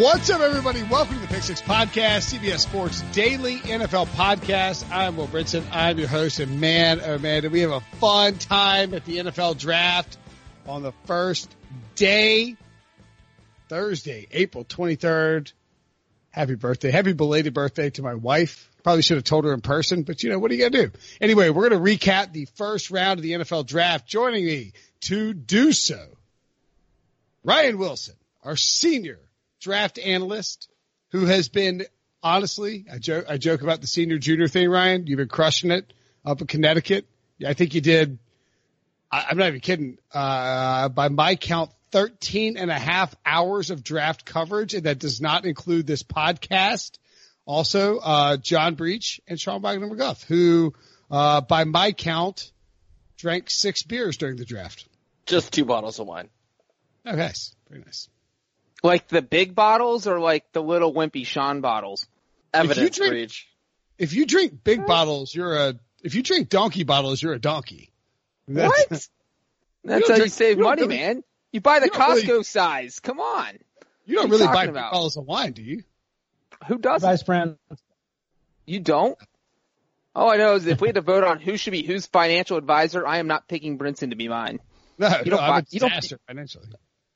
What's up, everybody? Welcome to the Pick Six Podcast, CBS Sports Daily NFL Podcast. I'm Will Brinson. I'm your host, and man, oh man, did we have a fun time at the NFL Draft on the first day, Thursday, April 23rd. Happy birthday. Happy belated birthday to my wife. Probably should have told her in person, but you know, what are you going to do? Anyway, we're going to recap the first round of the NFL Draft. Joining me to do so, Ryan Wilson, our senior draft analyst who has been honestly, I joke, I joke about the senior junior thing, Ryan. You've been crushing it up in Connecticut. I think you did. I, am not even kidding. Uh, by my count, 13 and a half hours of draft coverage. And that does not include this podcast. Also, uh, John Breech and Sean Wagner McGough, who, uh, by my count, drank six beers during the draft. Just two bottles of wine. Oh, nice. Very nice. Like the big bottles or like the little wimpy Sean bottles? Evidence if you drink, Breech. If you drink big bottles, you're a. If you drink donkey bottles, you're a donkey. That's, what? That's how drink, you save you money, really, man. You buy the you Costco really, size. Come on. You don't really buy about? bottles of wine, do you? Who does? Vice brand. You don't? All I know is if we had to vote on who should be whose financial advisor, I am not picking Brinson to be mine. No, you don't no, buy, I'm a you don't, financially.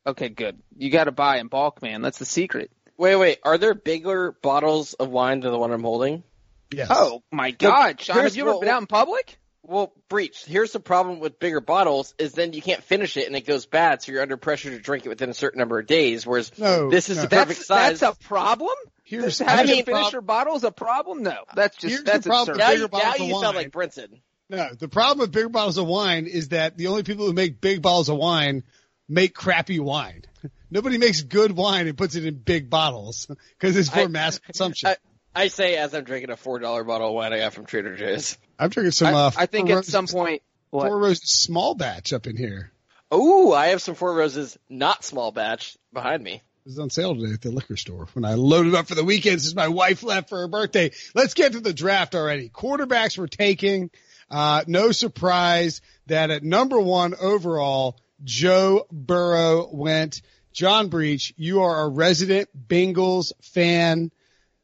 Okay, good. You got to buy in bulk, man. That's the secret. Wait, wait. Are there bigger bottles of wine than the one I'm holding? Yes. Oh my God, Sean! Have you ever well, been out in public? Well, Breech. Here's the problem with bigger bottles: is then you can't finish it and it goes bad, so you're under pressure to drink it within a certain number of days. Whereas no, this is no. the perfect that's, size. That's a problem. Here's having to finish uh, your bottle is a problem. No, that's just Here's that's the problem. Now, you, now you sound like Brinson. No, the problem with bigger bottles of wine is that the only people who make big bottles of wine make crappy wine. Nobody makes good wine and puts it in big bottles because it's for I, mass consumption. I, I, say as I'm drinking a four dollar bottle of wine I got from Trader Joe's. I'm drinking some. Uh, I, think at some point, what? Four Roses small batch up in here. Oh, I have some Four Roses not small batch behind me. This is on sale today at the liquor store. When I loaded up for the weekend, since my wife left for her birthday. Let's get to the draft already. Quarterbacks were taking. Uh, no surprise that at number one overall, Joe Burrow went. John Breech, you are a resident Bengals fan.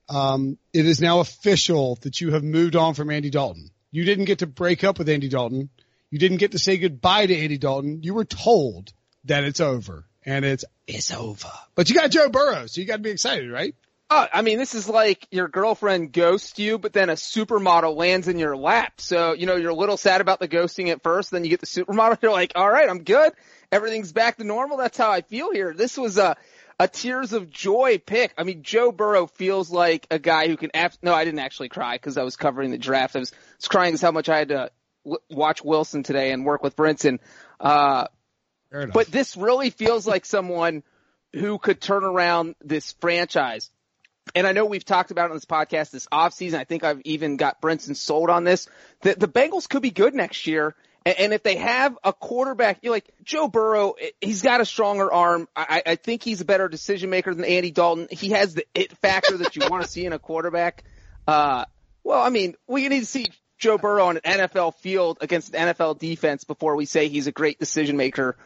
Um, it is now official that you have moved on from Andy Dalton. You didn't get to break up with Andy Dalton. You didn't get to say goodbye to Andy Dalton. You were told that it's over and it's, it's over. But you got Joe Burrow, so you got to be excited, right? Oh, I mean, this is like your girlfriend ghosts you, but then a supermodel lands in your lap. So, you know, you're a little sad about the ghosting at first, then you get the supermodel, you're like, all right, I'm good everything's back to normal. That's how I feel here. This was a a tears of joy pick. I mean, Joe Burrow feels like a guy who can. Ab- no, I didn't actually cry because I was covering the draft. I was, was crying as how much I had to w- watch Wilson today and work with Brinson. Uh, but this really feels like someone who could turn around this franchise. And I know we've talked about it on this podcast this offseason. I think I've even got Brinson sold on this. The, the Bengals could be good next year. And, and if they have a quarterback, you're like Joe Burrow, he's got a stronger arm. I, I think he's a better decision maker than Andy Dalton. He has the it factor that you want to see in a quarterback. Uh, well, I mean, we need to see Joe Burrow on an NFL field against an NFL defense before we say he's a great decision maker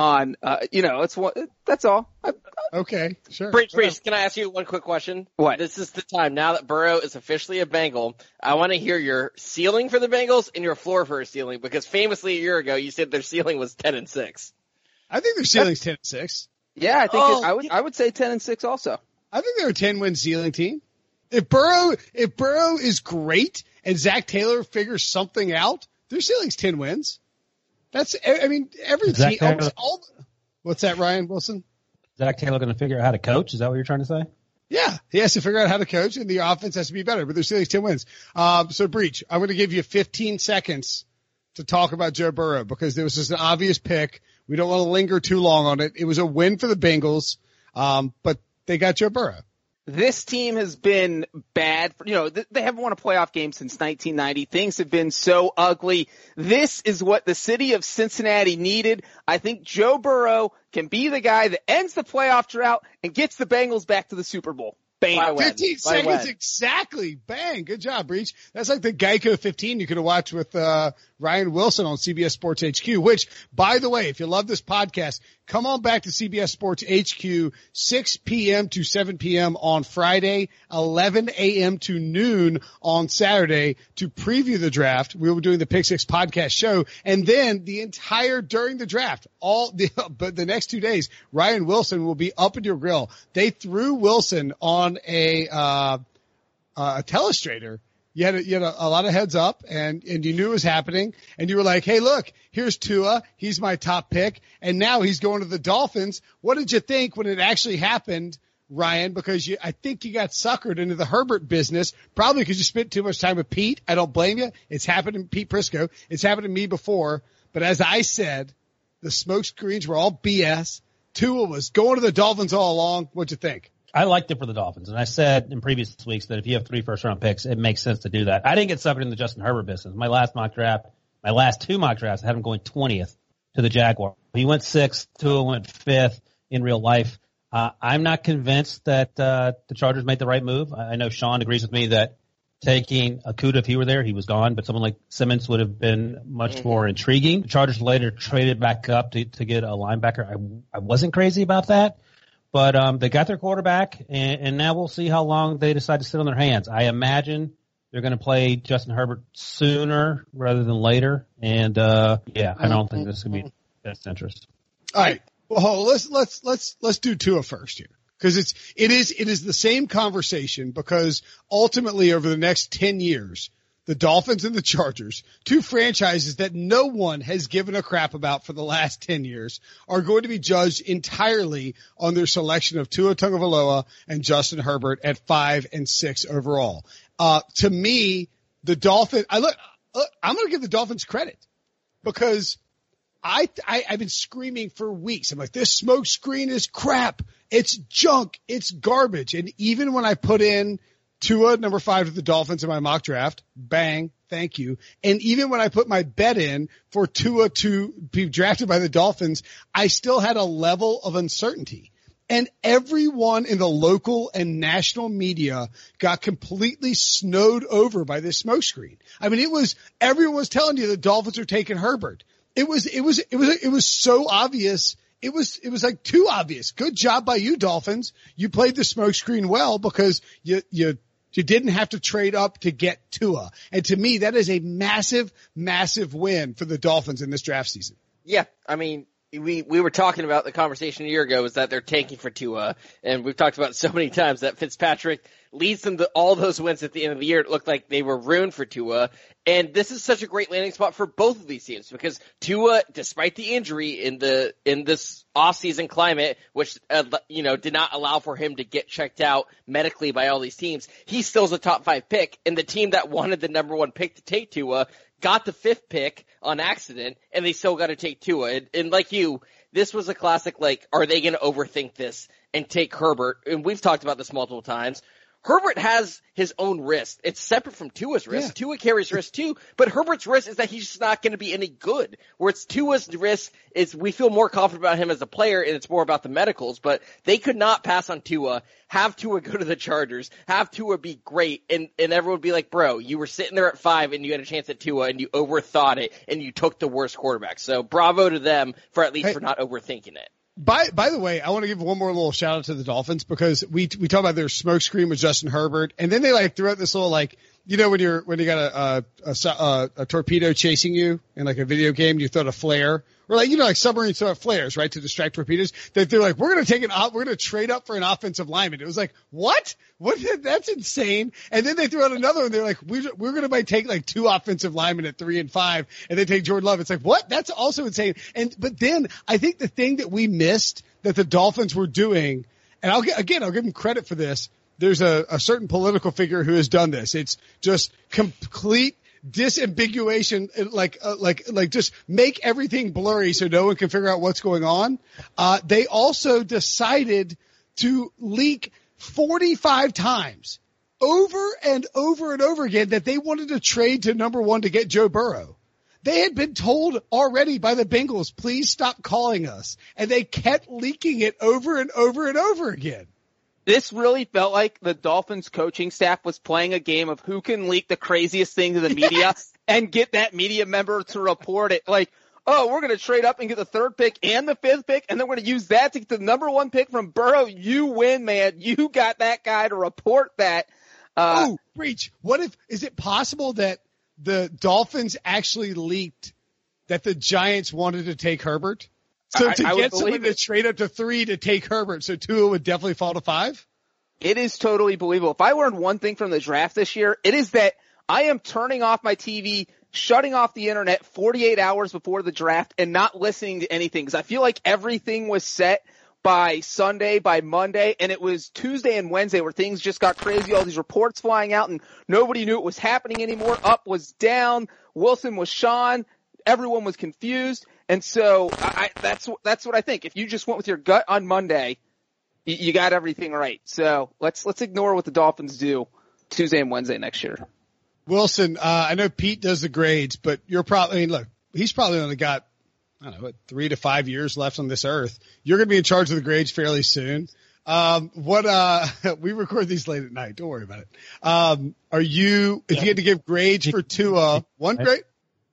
on, uh, you know, it's what, that's all. I, okay, sure. Breech, Breech, can I ask you one quick question? What? This is the time now that Burrow is officially a Bengal. I want to hear your ceiling for the Bengals and your floor for a ceiling because famously a year ago you said their ceiling was 10 and 6. I think their ceiling's 10 and 6. Yeah, I think oh, it, I would, I would say 10 and 6 also. I think they're a 10 win ceiling team. If Burrow, if Burrow is great and Zac Taylor figures something out, their ceiling's 10 wins. That's, I mean, every team, almost all, what's that, Ryan Wilson? Zac Taylor going to figure out how to coach? Is that what you're trying to say? Yeah, he has to figure out how to coach, and the offense has to be better. But their ceiling's 10 wins. Um, so, Breech, I'm going to give you 15 seconds to talk about Joe Burrow because there was just an obvious pick. We don't want to linger too long on it. It was a win for the Bengals, um, but they got Joe Burrow this team has been bad. For, you know, they haven't won a playoff game since 1990. Things have been so ugly. This is what the city of Cincinnati needed. I think Joe Burrow can be the guy that ends the playoff drought and gets the Bengals back to the Super Bowl. Bang. 15 seconds exactly. Bang. Good job, Breech. That's like the Geico 15 you could have watched with, uh, Ryan Wilson on CBS Sports HQ, which, by the way, if you love this podcast, come on back to CBS Sports HQ, 6 p.m. to 7 p.m. on Friday, 11 a.m. to noon on Saturday to preview the draft. We will be doing the Pick Six podcast show. And then the entire during the draft, all the, but the next two days, Ryan Wilson will be up in your grill. They threw Wilson on a, uh, uh, a telestrator you had a, you had a, a, lot of heads up and, and you knew it was happening and you were like, Hey, look, here's Tua. He's my top pick. And now he's going to the Dolphins. What did you think when it actually happened? Ryan, because you, I think you got suckered into the Herbert business, probably because you spent too much time with Pete. I don't blame you. It's happened to Pete Prisco. It's happened to me before. But as I said, the smoke screens were all BS. Tua was going to the Dolphins all along. What'd you think? I liked it for the Dolphins, and I said in previous weeks that if you have three first round picks, it makes sense to do that. I didn't get suckered in the Justin Herbert business. My last mock draft, my last two mock drafts, I had him going twentieth to the Jaguar. He went sixth, Tua went fifth in real life. Uh, I'm not convinced that uh, the Chargers made the right move. I know Sean agrees with me that taking Okudah, if he were there, he was gone, but someone like Simmons would have been much mm-hmm. more intriguing. The Chargers later traded back up to, to get a linebacker. I, I wasn't crazy about that. But um, they got their quarterback, and, and now we'll see how long they decide to sit on their hands. I imagine they're going to play Justin Herbert sooner rather than later. And uh, yeah, I don't think this is going to be best interest. All right. Well, let's let's let's let's do Tua first here because it's it is it is the same conversation because ultimately over the next ten years the Dolphins and the Chargers, two franchises that no one has given a crap about for the last 10 years, are going to be judged entirely on their selection of Tua Tagovailoa and Justin Herbert at five and six overall. Uh, to me, the Dolphins, I look, look I'm going to give the Dolphins credit because I, I, I've been screaming for weeks. I'm like, this smoke screen is crap. It's junk. It's garbage. And even when I put in Tua, number five to the Dolphins in my mock draft. Bang. Thank you. And even when I put my bet in for Tua to be drafted by the Dolphins, I still had a level of uncertainty. And everyone in the local and national media got completely snowed over by this smokescreen. I mean, it was, everyone was telling you the Dolphins are taking Herbert. It was, it was, it was, it was so obvious it was it was like too obvious. Good job by you, Dolphins. You played the smokescreen well because you you you didn't have to trade up to get Tua. And to me, that is a massive, massive win for the Dolphins in this draft season. Yeah. I mean, we, we were talking about the conversation a year ago is that they're tanking for Tua. And we've talked about so many times that Fitzpatrick leads them to all those wins at the end of the year. It looked like they were ruined for Tua. And this is such a great landing spot for both of these teams because Tua, despite the injury in the in this off-season climate, which uh, you know did not allow for him to get checked out medically by all these teams, he still is a top five pick. And the team that wanted the number one pick to take Tua got the fifth pick on accident, and they still got to take Tua. And, and like you, this was a classic. Like, are they going to overthink this and take Herbert? And we've talked about this multiple times Herbert has his own wrist. It's separate from Tua's wrist. Yeah. Tua carries wrist too, but Herbert's wrist is that he's just not going to be any good. Where it's Tua's wrist is we feel more confident about him as a player and it's more about the medicals, but they could not pass on Tua, have Tua go to the Chargers, have Tua be great, and, and everyone would be like, bro, you were sitting there at five and you had a chance at Tua and you overthought it and you took the worst quarterback. So bravo to them for at least Hey. for not overthinking it. By by the way, I want to give one more little shout out to the Dolphins because we we talk about their smoke screen with Justin Herbert, and then they like threw out this little like you know when you're when you got a a, a, a, a torpedo chasing you in like a video game, you throw out a flare like you know like submarines throw flares right to distract torpedoes. That they're like we're gonna take an op- we're gonna trade up for an offensive lineman. It was like what what that's insane. And then they threw out another one. They're like we we're gonna might take like two offensive linemen at three and five, and they take Jordan Love. It's like what that's also insane. And but then I think the thing that we missed that the Dolphins were doing, and I'll again I'll give them credit for this. There's a, a certain political figure who has done this. It's just complete disambiguation, like uh, like like just make everything blurry so no one can figure out what's going on. Uh, they also decided to leak 45 times over and over and over again that they wanted to trade to number one to get Joe Burrow. They had been told already by the Bengals, please stop calling us. And they kept leaking it over and over and over again. This really felt like the Dolphins coaching staff was playing a game of who can leak the craziest thing to the media and get that media member to report it. Like, oh, we're going to trade up and get the third pick and the fifth pick, and then we're going to use that to get the number one pick from Burrow. You win, man. You got that guy to report that. Uh, oh, Breech. What if, is it possible that the Dolphins actually leaked that the Giants wanted to take Herbert? So I- to I get someone to trade up to three to take Herbert, so Tua would definitely fall to five? It is totally believable. If I learned one thing from the draft this year, it is that I am turning off my TV, shutting off the internet 48 hours before the draft and not listening to anything because I feel like everything was set by Sunday, by Monday, and it was Tuesday and Wednesday where things just got crazy, all these reports flying out and nobody knew it was happening anymore. Up was down, Wilson was Sean, everyone was confused. And so I, I that's, that's what I think. If you just went with your gut on Monday, you, you got everything right. So let's let's ignore what the Dolphins do Tuesday and Wednesday next year. Wilson, uh, I know Pete does the grades, but you're probably, I mean, look, he's probably only got, I don't know, what, three to five years left on this earth. You're going to be in charge of the grades fairly soon. Um, what, uh, we record these late at night. Don't worry about it. Um, are you, if you had to give grades for Tua, one grade,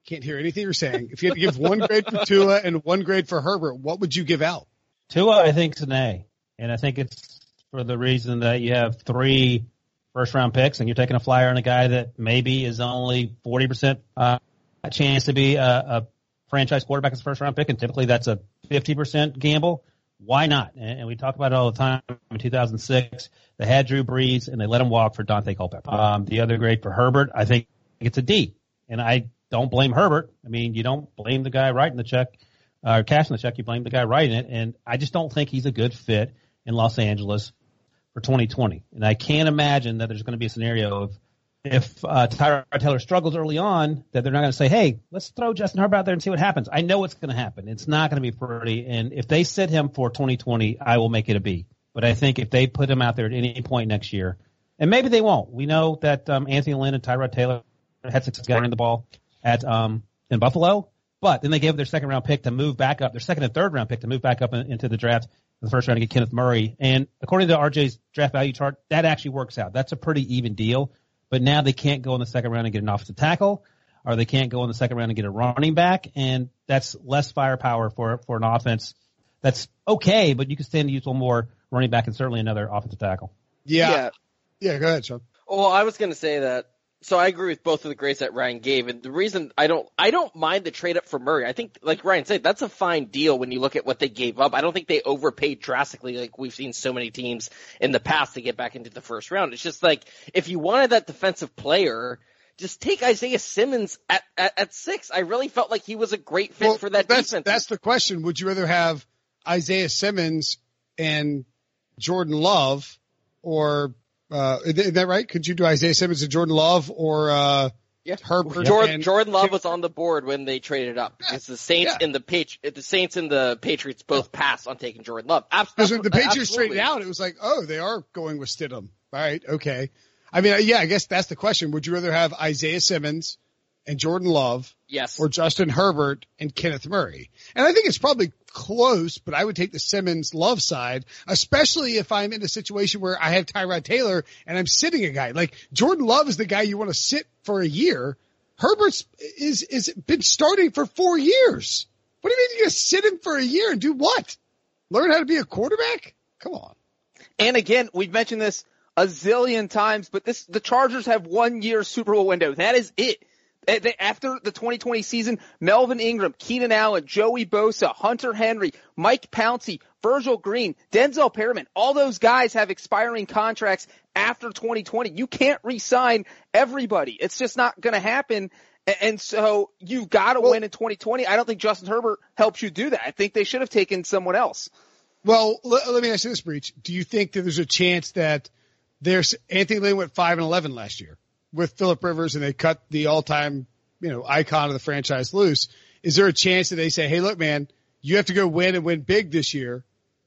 can't hear anything you're saying. If you had to give one grade for Tua and one grade for Herbert, what would you give out? Tua, I think, is an A. And I think it's for the reason that you have three first round picks and you're taking a flyer on a guy that maybe is only 40% uh, chance to be a, a franchise quarterback as a first round pick. And typically that's a 50% gamble. Why not? And, and we talk about it all the time. In 2006, they had Drew Brees and they let him walk for Daunte Culpepper. Um, the other grade for Herbert, I think it's a D. And I don't blame Herbert. I mean, you don't blame the guy writing the check uh, cashing the check, you blame the guy writing it. And I just don't think he's a good fit in Los Angeles for 2020. And I can't imagine that there's going to be a scenario of if uh, Tyrod Taylor struggles early on, that they're not going to say, "Hey, let's throw Justin Herbert out there and see what happens." I know it's going to happen. It's not going to be pretty. And if they sit him for 2020, I will make it a B. But I think if they put him out there at any point next year, and maybe they won't. We know that um, Anthony Lynn and Tyrod Taylor had success getting the ball at um, in Buffalo. But then they gave their second round pick to move back up, their second and third round pick to move back up in, into the draft in the first round to get Kenneth Murray. And according to RJ's draft value chart, that actually works out. That's a pretty even deal. But now they can't go in the second round and get an offensive tackle, or they can't go in the second round and get a running back, and that's less firepower for for an offense. That's okay, but you can stand to use one more running back and certainly another offensive tackle. Yeah. Yeah. go ahead, Sean. Well, I was going to say that. So I agree with both of the grades that Ryan gave, and the reason I don't, I don't mind the trade up for Murray. I think, like Ryan said, that's a fine deal when you look at what they gave up. I don't think they overpaid drastically, like we've seen so many teams in the past to get back into the first round. It's just like if you wanted that defensive player, just take Isaiah Simmons at at, at six. I really felt like he was a great fit Well, for that that's, defense. That's the question. Would you rather have Isaiah Simmons and Jordan Love or, uh, is that right? Could you do Isaiah Simmons and Jordan Love or, uh, Yeah. Herbert Jordan, and- Jordan Love was on the board when they traded up because the Saints yeah. and the Patri- the Saints and the Patriots both passed on taking Jordan Love. Because Absolutely. when the Patriots traded out, it was like, oh, they are going with Stidham. All right. Okay. I mean, yeah, I guess that's the question. Would you rather have Isaiah Simmons and Jordan Love Yes. or Justin Herbert and Kenneth Murray? And I think it's probably close, but I would take the Simmons Love side, especially if I'm in a situation where I have Tyrod Taylor and I'm sitting a guy. Like Jordan Love is the guy you want to sit for a year. Herbert's is is been starting for four years. What do you mean you just sit him for a year and do what? Learn how to be a quarterback? Come on. And again, we've mentioned this a zillion times, but this the Chargers have one year Super Bowl window. That is it. They- they- After the 2020 season, Melvin Ingram, Keenan Allen, Joey Bosa, Hunter Henry, Mike Pouncey, Virgil Green, Denzel Perryman, all those guys have expiring contracts after 2020. You can't re-sign everybody. It's just not going to happen. And so you've got to win in 2020. I don't think Justin Herbert helps you do that. I think they should have taken someone else. Well, let, let me ask you this, Breech. Do you think that there's a chance that there's Anthony Lynn went five and eleven last year with Philip Rivers, and they cut the all-time you know icon of the franchise loose? Is there a chance that they say, "Hey, look, man, you have to go win and win big this year,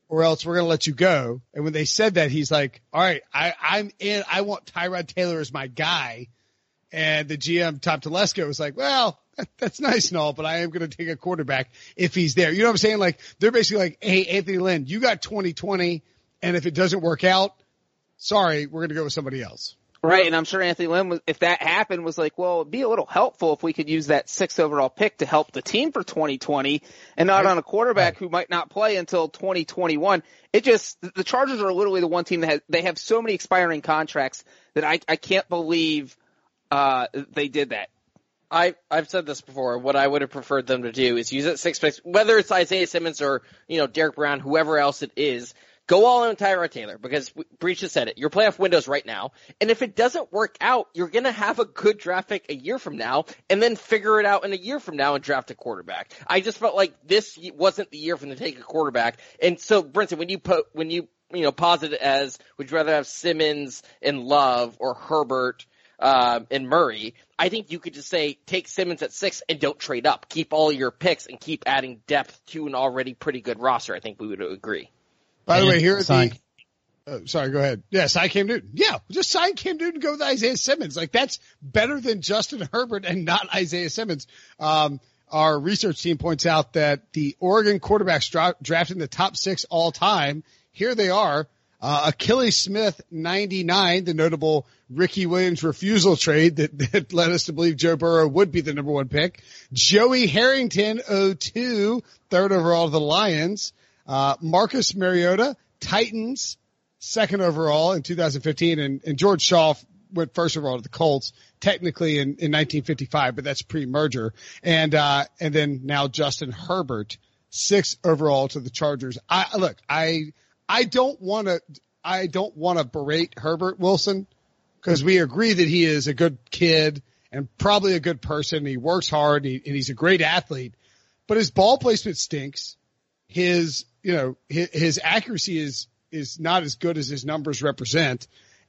or else we're going to let you go"? And when they said that, he's like, "All right, I, I'm in. I want Tyrod Taylor as my guy." And the GM Tom Telesco was like, well, that, that's nice and all, but I am going to take a quarterback if he's there. You know what I'm saying? Like they're basically like, Hey, Anthony Lynn, you got 2020. And if it doesn't work out, sorry, we're going to go with somebody else. Right, and I'm sure Anthony Lynn was, if that happened, was like, well, it'd be a little helpful if we could use that sixth overall pick to help the team for 2020 and not on a quarterback who might not play until 2021. It just, the Chargers are literally the one team that has, they have so many expiring contracts that I, I can't believe, uh, they did that. I, I've said this before. What I would have preferred them to do is use that six picks, whether it's Isaiah Simmons or, you know, Derrick Brown, whoever else it is, go all in on Tyrod Taylor because Breech just said it. Your playoff window's right now. And if it doesn't work out, you're going to have a good draft pick a year from now and then figure it out in a year from now and draft a quarterback. I just felt like this wasn't the year for them to take a quarterback. And so, Brinson, when you put, when you, you know, posit it as, would you rather have Simmons and Love or Herbert um, and Murray, I think you could just say take Simmons at six and don't trade up. Keep all your picks and keep adding depth to an already pretty good roster. I think we would agree. By the way, here at sign- the, oh, sorry, go ahead. Yeah, sign Cam Newton. Yeah, just sign Cam Newton go with Isaiah Simmons. Like that's better than Justin Herbert and not Isaiah Simmons. Um, our research team points out that the Oregon quarterbacks dra- drafted in the top six all time. Here they are. Uh, Akili Smith, 99, the notable Ricky Williams refusal trade that, that led us to believe Joe Burrow would be the number one pick. Joey Harrington, 02, third overall to the Lions. Uh, Marcus Mariota, Titans, second overall in 2015, and, and George Shaw went first overall to the Colts, technically in, in 1955, but that's pre-merger. And, uh, and then now Justin Herbert, sixth overall to the Chargers. I, look, I, I don't want to, I don't want to berate Herbert Wilson because we agree that he is a good kid and probably a good person. He works hard and, he, and he's a great athlete, but his ball placement stinks. His, you know, his, his accuracy is, is not as good as his numbers represent.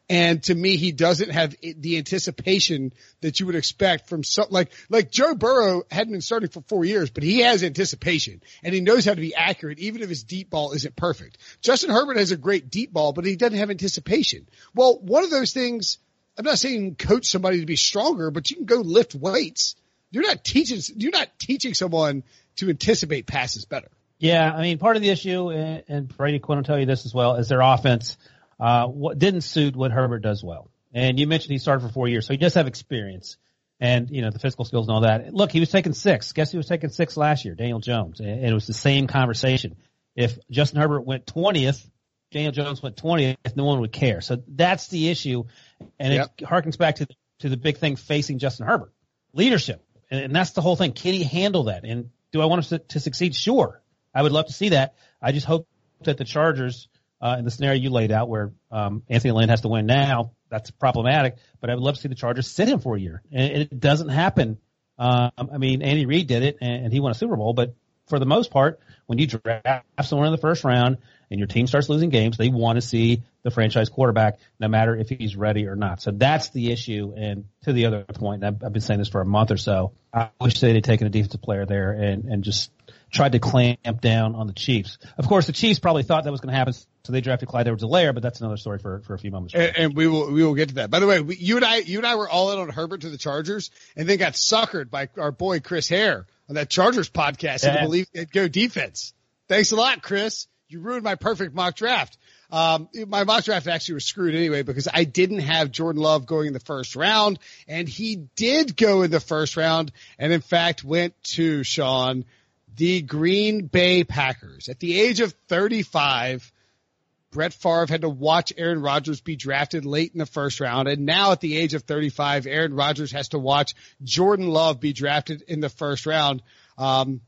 And to me, he doesn't have the anticipation that you would expect from some, like, like Joe Burrow hadn't been starting for four years, but he has anticipation and he knows how to be accurate, even if his deep ball isn't perfect. Justin Herbert has a great deep ball, but he doesn't have anticipation. Well, one of those things, I'm not saying coach somebody to be stronger, but you can go lift weights. You're not teaching, you're not teaching someone to anticipate passes better. Yeah, I mean, part of the issue, and, Brady Quinn will tell you this as well, is their offense uh, what didn't suit what Herbert does well. And you mentioned he started for four years, so he does have experience and, you know, the physical skills and all that. Look, he was taking six. Guess who was taking six last year? Daniel Jones. And it was the same conversation. If Justin Herbert went 20th, Daniel Jones went 20th, no one would care. So that's the issue. And Yep. it harkens back to, to the big thing facing Justin Herbert. Leadership. And, and that's the whole thing. Can he handle that? And do I want him to, to succeed? Sure. I would love to see that. I just hope that the Chargers, uh, in the scenario you laid out where, um, Anthony Lynn has to win now, that's problematic, but I would love to see the Chargers sit him for a year. And it doesn't happen. Um, I mean, Andy Reid did it and, and he won a Super Bowl, but for the most part, when you draft someone in the first round and your team starts losing games, they want to see the franchise quarterback, no matter if he's ready or not. So that's the issue. And to the other point, I've, I've been saying this for a month or so. I wish they'd taken a defensive player there and, and just tried to clamp down on the Chiefs. Of course, the Chiefs probably thought that was going to happen, so they drafted Clyde Edwards-Helaire, but that's another story for, for a few moments. And, and, we will we will get to that. By the way, we, you and I you and I were all in on Herbert to the Chargers, and then got suckered by our boy Chris Hayre on that Chargers podcast. Yeah. And believe it go defense. Thanks a lot, Chris. You ruined my perfect mock draft. Um, my mock draft actually was screwed anyway because I didn't have Jordan Love going in the first round, and he did go in the first round, and in fact went to Sean the Green Bay Packers. At the age of 35, Brett Favre had to watch Aaron Rodgers be drafted late in the first round. And now at the age of 35, Aaron Rodgers has to watch Jordan Love be drafted in the first round. Um,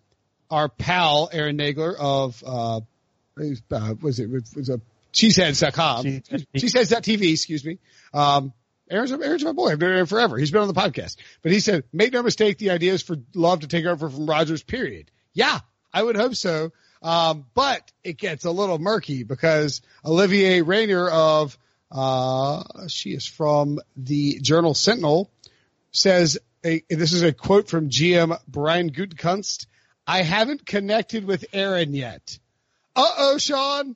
our pal, Aaron Nagler of, uh, uh was it, was a cheeseheads.com, cheeseheads.tv, excuse me. Um, Aaron's, Aaron's my boy. I've known him forever. He's been on the podcast, but he said, make no mistake, the idea is for Love to take over from Rodgers, period. Yeah, I would hope so. Um, but it gets a little murky because Olivia Reiner of, uh, she is from the Journal Sentinel says, a, this is a quote from GM Brian Gutekunst. I haven't connected with Aaron yet. Uh oh, Sean.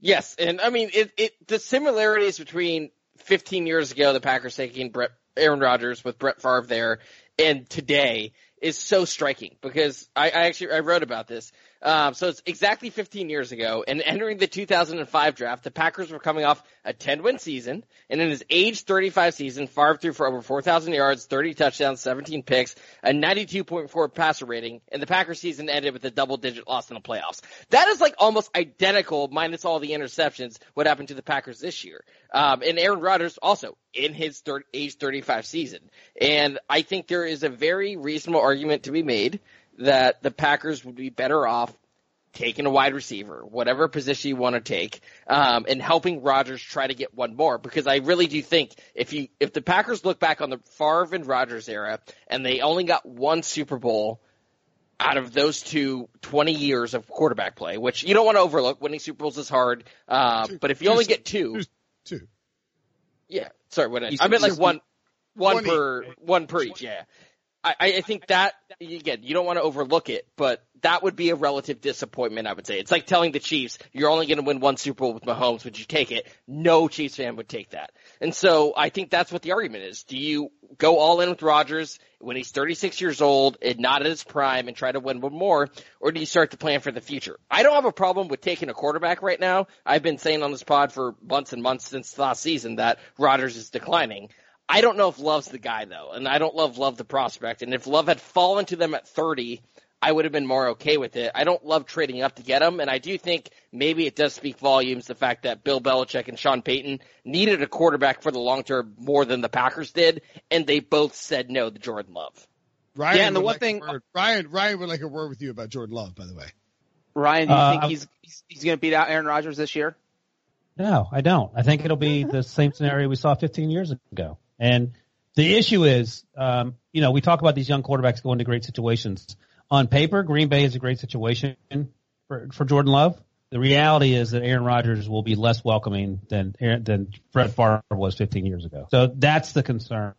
Yes, and I mean it, it. The similarities between 15 years ago, the Packers taking Brett, Aaron Rodgers with Brett Favre there, and today is so striking because I, I actually I wrote about this. Um, so it's exactly 15 years ago, and entering the 2005 draft, the Packers were coming off a 10-win season, and in his age 35 season, Favre threw for over 4,000 yards, 30 touchdowns, 17 picks, a 92.4 passer rating, and the Packers season ended with a double-digit loss in the playoffs. That is like almost identical, minus all the interceptions, what happened to the Packers this year. Um, and Aaron Rodgers also in his thir- age 35 season, and I think there is a very reasonable argument to be made that the Packers would be better off taking a wide receiver, whatever position you want to take, um, and helping Rodgers try to get one more. Because I really do think if you if the Packers look back on the Favre and Rodgers era and they only got one Super Bowl out of those two 20 years of quarterback play, which you don't want to overlook. Winning Super Bowls is hard, uh, but if you only get two, two, yeah, sorry, what I, I meant like one, one per, one per each, yeah. I, I think that again, you don't want to overlook it, but that would be a relative disappointment. I would say it's like telling the Chiefs you're only going to win one Super Bowl with Mahomes. Would you take it? No Chiefs fan would take that. And so I think that's what the argument is. Do you go all in with Rodgers when he's 36 years old and not at his prime and try to win one more, or do you start to plan for the future? I don't have a problem with taking a quarterback right now. I've been saying on this pod for months and months since last season that Rodgers is declining. I don't know if Love's the guy though, and I don't love Love the prospect. And if Love had fallen to them at 30, I would have been more okay with it. I don't love trading up to get him, and I do think maybe it does speak volumes the fact that Bill Belichick and Sean Payton needed a quarterback for the long term more than the Packers did, and they both said no to Jordan Love. Ryan yeah, and the one like thing Ryan Ryan would like a word with you about Jordan Love, by the way. Ryan, do you uh, think he's he's, he's going to beat out Aaron Rodgers this year? No, I don't. I think it'll be the same scenario we saw 15 years ago. And the issue is, um, you know, we talk about these young quarterbacks going to great situations. On paper, Green Bay is a great situation for, for Jordan Love. The reality is that Aaron Rodgers will be less welcoming than than Brett Favre was 15 years ago. So that's the concern.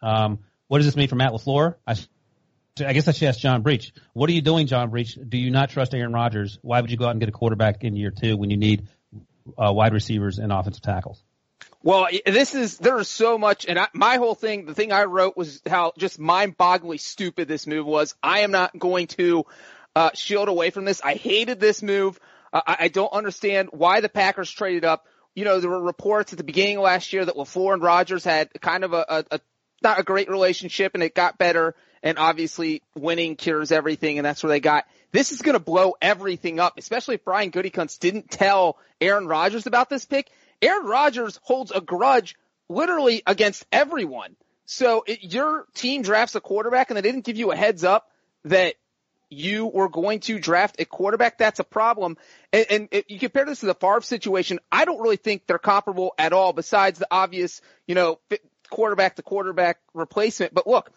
Um, what does this mean for Matt LaFleur? I, I guess I should ask John Breech. What are you doing, John Breech? Do you not trust Aaron Rodgers? Why would you go out and get a quarterback in year two when you need uh, wide receivers and offensive tackles? Well, this is there is so much, and I, my whole thing, the thing I wrote was how just mind-bogglingly stupid this move was. I am not going to uh, shield away from this. I hated this move. I, I don't understand why the Packers traded up. You know, there were reports at the beginning of last year that LaFleur and Rodgers had kind of a, a, a not a great relationship, and it got better. And obviously, winning cures everything, and that's where they got. This is going to blow everything up, especially if Brian Gutekunst didn't tell Aaron Rodgers about this pick. Aaron Rodgers holds a grudge literally against everyone. So it, your team drafts a quarterback and they didn't give you a heads up that you were going to draft a quarterback. That's a problem. And, and it, you compare this to the Favre situation. I don't really think they're comparable at all besides the obvious, you know, quarterback to quarterback replacement. But look,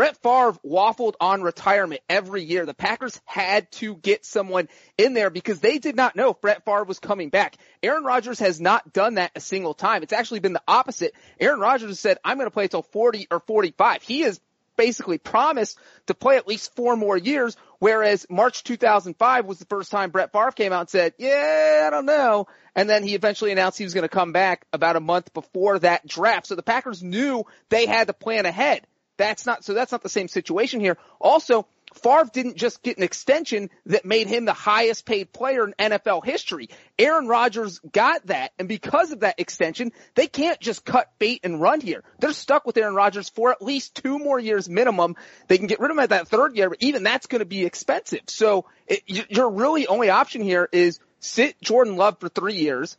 Brett Favre waffled on retirement every year. The Packers had to get someone in there because they did not know if Brett Favre was coming back. Aaron Rodgers has not done that a single time. It's actually been the opposite. Aaron Rodgers said, I'm going to play until 40 or 45. He has basically promised to play at least four more years, whereas March 2005 was the first time Brett Favre came out and said, yeah, I don't know. And then he eventually announced he was going to come back about a month before that draft. So the Packers knew they had to plan ahead. That's not, so that's not the same situation here. Also, Favre didn't just get an extension that made him the highest paid player in NFL history. Aaron Rodgers got that, and because of that extension, they can't just cut bait and run here. They're stuck with Aaron Rodgers for at least two more years minimum. They can get rid of him at that third year, but even that's going to be expensive. So it, your really only option here is sit Jordan Love for three years,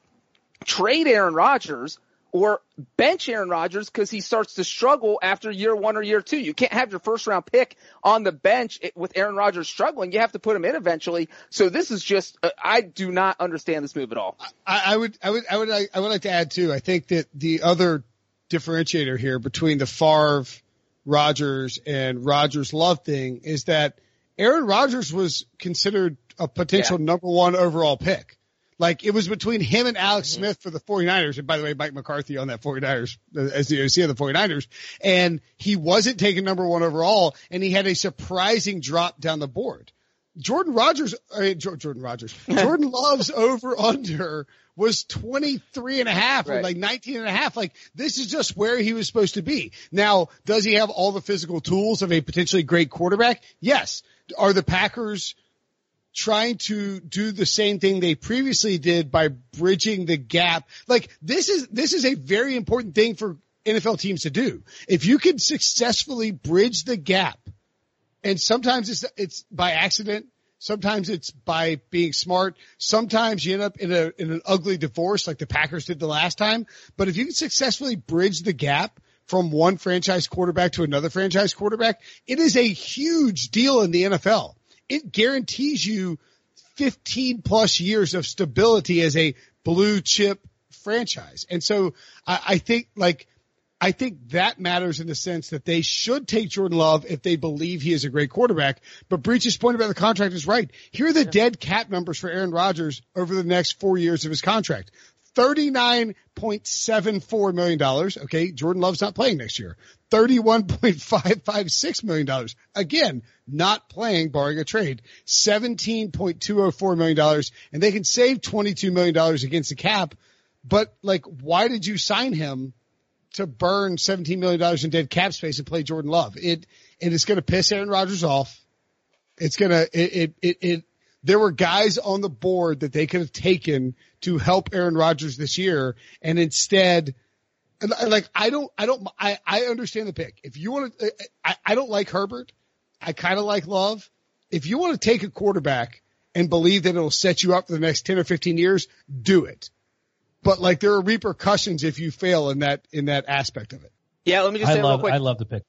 trade Aaron Rodgers, or bench Aaron Rodgers because he starts to struggle after year one or year two. You can't have your first round pick on the bench with Aaron Rodgers struggling. You have to put him in eventually. So this is just, uh, I do not understand this move at all. I, I would, I would, I would, I would like to add too. I think that the other differentiator here between the Favre, Rodgers and Rodgers Love thing is that Aaron Rodgers was considered a potential yeah. number one overall pick. Like it was between him and Alex. Smith for the 49ers. And by the way, Mike McCarthy on that 49ers as the OC of the 49ers. And he wasn't taken number one overall and he had a surprising drop down the board. Jordan Rodgers, uh, Jordan Rodgers, Jordan Love's over under was 23 and a half or like 19 and a half. Like this is just where he was supposed to be. Now, does he have all the physical tools of a potentially great quarterback? Yes. Are the Packers trying to do the same thing they previously did by bridging the gap. Like this is, this is a very important thing for NFL teams to do. If you can successfully bridge the gap and sometimes it's, it's by accident. Sometimes it's by being smart. Sometimes you end up in a, in an ugly divorce like the Packers did the last time. But if you can successfully bridge the gap from one franchise quarterback to another franchise quarterback, it is a huge deal in the NFL it guarantees you 15 plus years of stability as a blue chip franchise. And so I, I think like, I think that matters in the sense that they should take Jordan Love if they believe he is a great quarterback. But Breech's point about the contract is right. Here are the dead cap numbers for Aaron Rodgers over the next four years of his contract. $39.74 million. Okay. Jordan Love's not playing next year. $31.556 million. Again, not playing barring a trade. $17.204 million. And they can save $22 million against the cap. But like, why did you sign him to burn $17 million in dead cap space and play Jordan Love? It, and it is going to piss Aaron Rodgers off. It's going to, it, it, it, it there were guys on the board that they could have taken to help Aaron Rodgers this year. And instead, like, I don't, I don't, I, I understand the pick. If you want to, I, I don't like Herbert. I kind of like Love. If you want to take a quarterback and believe that it'll set you up for the next 10 or 15 years, do it. But like there are repercussions if you fail in that, in that aspect of it. Yeah. Let me just I say love, real quick. I love the pick.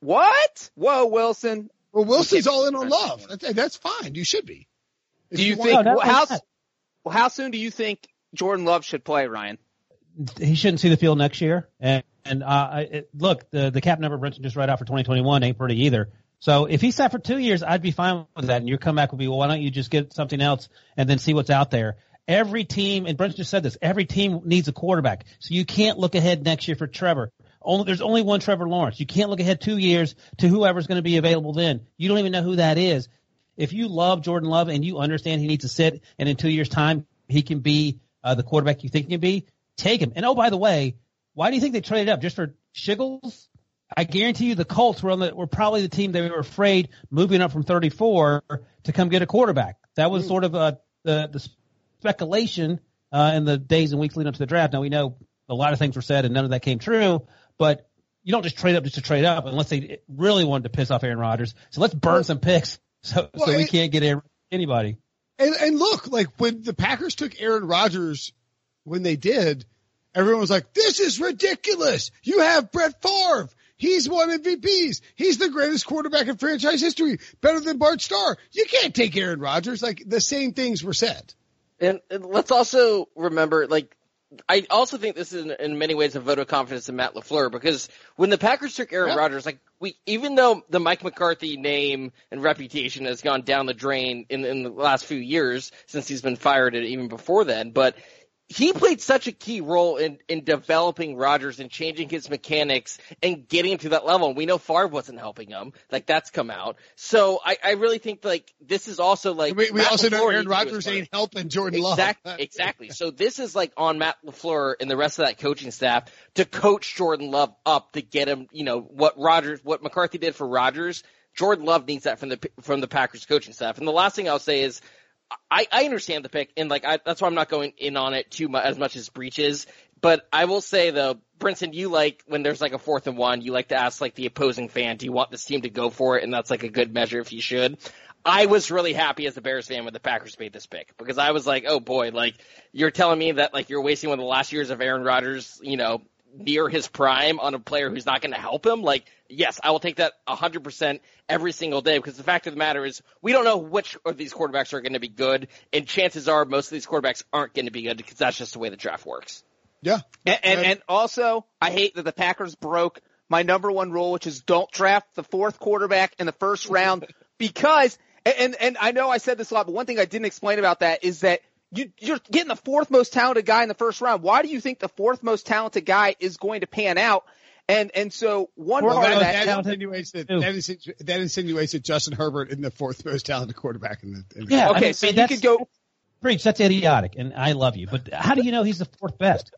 What? Whoa, Wilson. Well, Wilson's all in on love. That's, that's fine. You should be. If do you, you think, well, how, well, how soon do you think Jordan Love should play, Ryan? He shouldn't see the field next year. And, and, uh, it, look, the, the cap number Brinson just right out for 2021 ain't pretty either. So if he sat for two years, I'd be fine with that. And your comeback would be, well, why don't you just get something else and then see what's out there? Every team, and Brent just said this, every team needs a quarterback. So you can't look ahead next year for Trevor. Only, there's only one Trevor Lawrence. You can't look ahead two years to whoever's going to be available then. You don't even know who that is. If you love Jordan Love and you understand he needs to sit and in two years time he can be uh, the quarterback you think he can be, take him. And oh, by the way, why do you think they traded up just for Shiggles? I guarantee you the Colts were on the, were probably the team they were afraid moving up from 34 to come get a quarterback. That was mm. sort of uh, the, the speculation uh, in the days and weeks leading up to the draft. Now we know a lot of things were said and none of that came true, but you don't just trade up just to trade up unless they really wanted to piss off Aaron Rodgers. So let's burn well, some picks so well, so we can't get anybody. And, and look, like when the Packers took Aaron Rodgers, when they did, everyone was like, "This is ridiculous! You have Brett Favre." He's won MVPs. He's the greatest quarterback in franchise history, better than Bart Starr. You can't take Aaron Rodgers. Like the same things were said. And, and let's also remember, like I also think this is in, in, many ways a vote of confidence in Matt LaFleur because when the Packers took Aaron yeah. Rodgers, like we, even though the Mike McCarthy name and reputation has gone down the drain in, in the last few years since he's been fired and even before then, but he played such a key role in, in developing Rodgers and changing his mechanics and getting him to that level. And we know Favre wasn't helping him. Like that's come out. So I, I really think like this is also like we, we also know Aaron needs to do his Rodgers ain't helping Jordan Love. Exactly, exactly. So this is like on Matt LaFleur and the rest of that coaching staff to coach Jordan Love up to get him, you know, what Rodgers, what McCarthy did for Rodgers. Jordan Love needs that from the from the Packers coaching staff. And the last thing I'll say is, I, I understand the pick, and like I, that's why I'm not going in on it too much as much as Breech's. But I will say though, Brinson, you like when there's like a fourth and one, you like to ask like the opposing fan, do you want this team to go for it? And that's like a good measure if you should. I was really happy as a Bears fan when the Packers made this pick because I was like, oh boy, like you're telling me that like you're wasting one of the last years of Aaron Rodgers, you know, near his prime on a player who's not going to help him. Like, yes, I will take that 100% every single day because the fact of the matter is we don't know which of these quarterbacks are going to be good, and chances are most of these quarterbacks aren't going to be good because that's just the way the draft works. Yeah. And, and, and also, I hate that the Packers broke my number one rule, which is don't draft the fourth quarterback in the first round because, and, and I know I said this a lot, but one thing I didn't explain about that is that you, you're getting the fourth most talented guy in the first round. Why do you think the fourth most talented guy is going to pan out? And, and so one Well, part that, of that, that talented insinuates that, too. that, insinuates, that insinuates that Justin Herbert is the fourth most talented quarterback in the. In the Yeah. I okay, mean, so you could go, Breech, that's idiotic, and I love you. But how do you know he's the fourth best?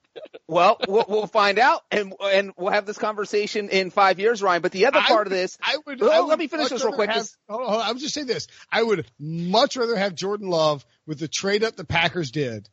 well, we'll, we'll find out and, and we'll have this conversation in five years, Ryan. But the other I part of this, I would. Well, I let me finish this real quick, Have, 'cause- hold on, hold on, I would just say this: I would much rather have Jordan Love with the trade up the Packers did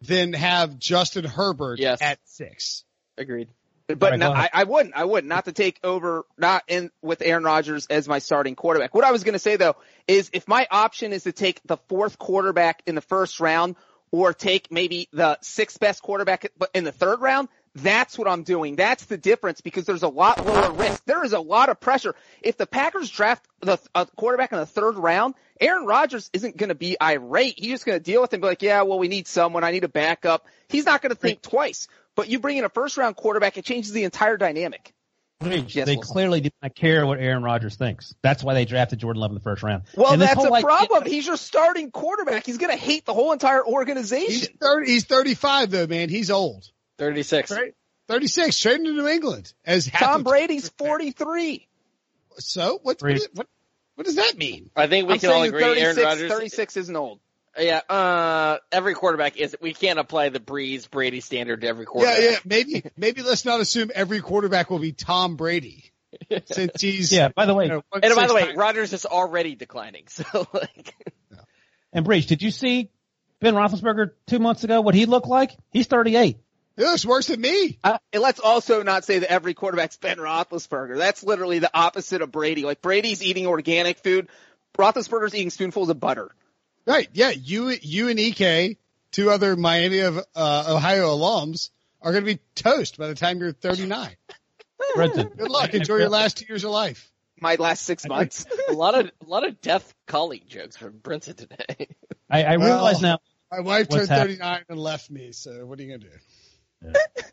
than have Justin Herbert Yes. at six. Agreed. But right, no. I, I wouldn't. I wouldn't. Not to take over, not in with Aaron Rodgers as my starting quarterback. What I was going to say though is if my option is to take the fourth quarterback in the first round or take maybe the sixth best quarterback in the third round, that's what I'm doing. That's the difference because there's a lot lower risk. There is a lot of pressure. If the Packers draft the a quarterback in the third round, Aaron Rodgers isn't going to be irate. He's just going to deal with it and be like, yeah, well, we need someone. I need a backup. He's not going to think twice. But you bring in a first round quarterback, it changes the entire dynamic. Yes, they Wilson. clearly do not care what Aaron Rodgers thinks. That's why they drafted Jordan Love in the first round. Well, And that's whole a idea- problem. He's your starting quarterback. He's going to hate the whole entire He's organization. thirty. He's thirty-five though, man. He's old. 36. Right? Thirty-six. Traded to New England as Tom Brady's 43. So what? Three. What, what? What does that mean? I think we I'm can all saying agree 36, Aaron Rodgers 36 isn't old. Yeah, uh, every quarterback is. We can't apply the Breeze Brady standard to every quarterback. yeah. Yeah. Maybe, maybe let's not assume every quarterback will be Tom Brady, since he's Yeah. By the way, you know, And by the way, 165. Rodgers is already declining. So like, and Breech, did you see Ben Roethlisberger two months ago? What he looked like? He's 38. It looks worse than me. Uh, and let's also not say that every quarterback's Ben Roethlisberger. That's literally the opposite of Brady. Like Brady's eating organic food. Roethlisberger's eating spoonfuls of butter. Right. Yeah. You, you and Ek, two other Miami of uh, Ohio alums, are going to be toast by the time you're 39. Brenton, Good luck. Enjoy your last two years of life. My last six months. a lot of a lot of deaf colleague jokes from Brinson today. I, I Well, realize now. My wife turned happening? 39 and left me. So what are you going to do?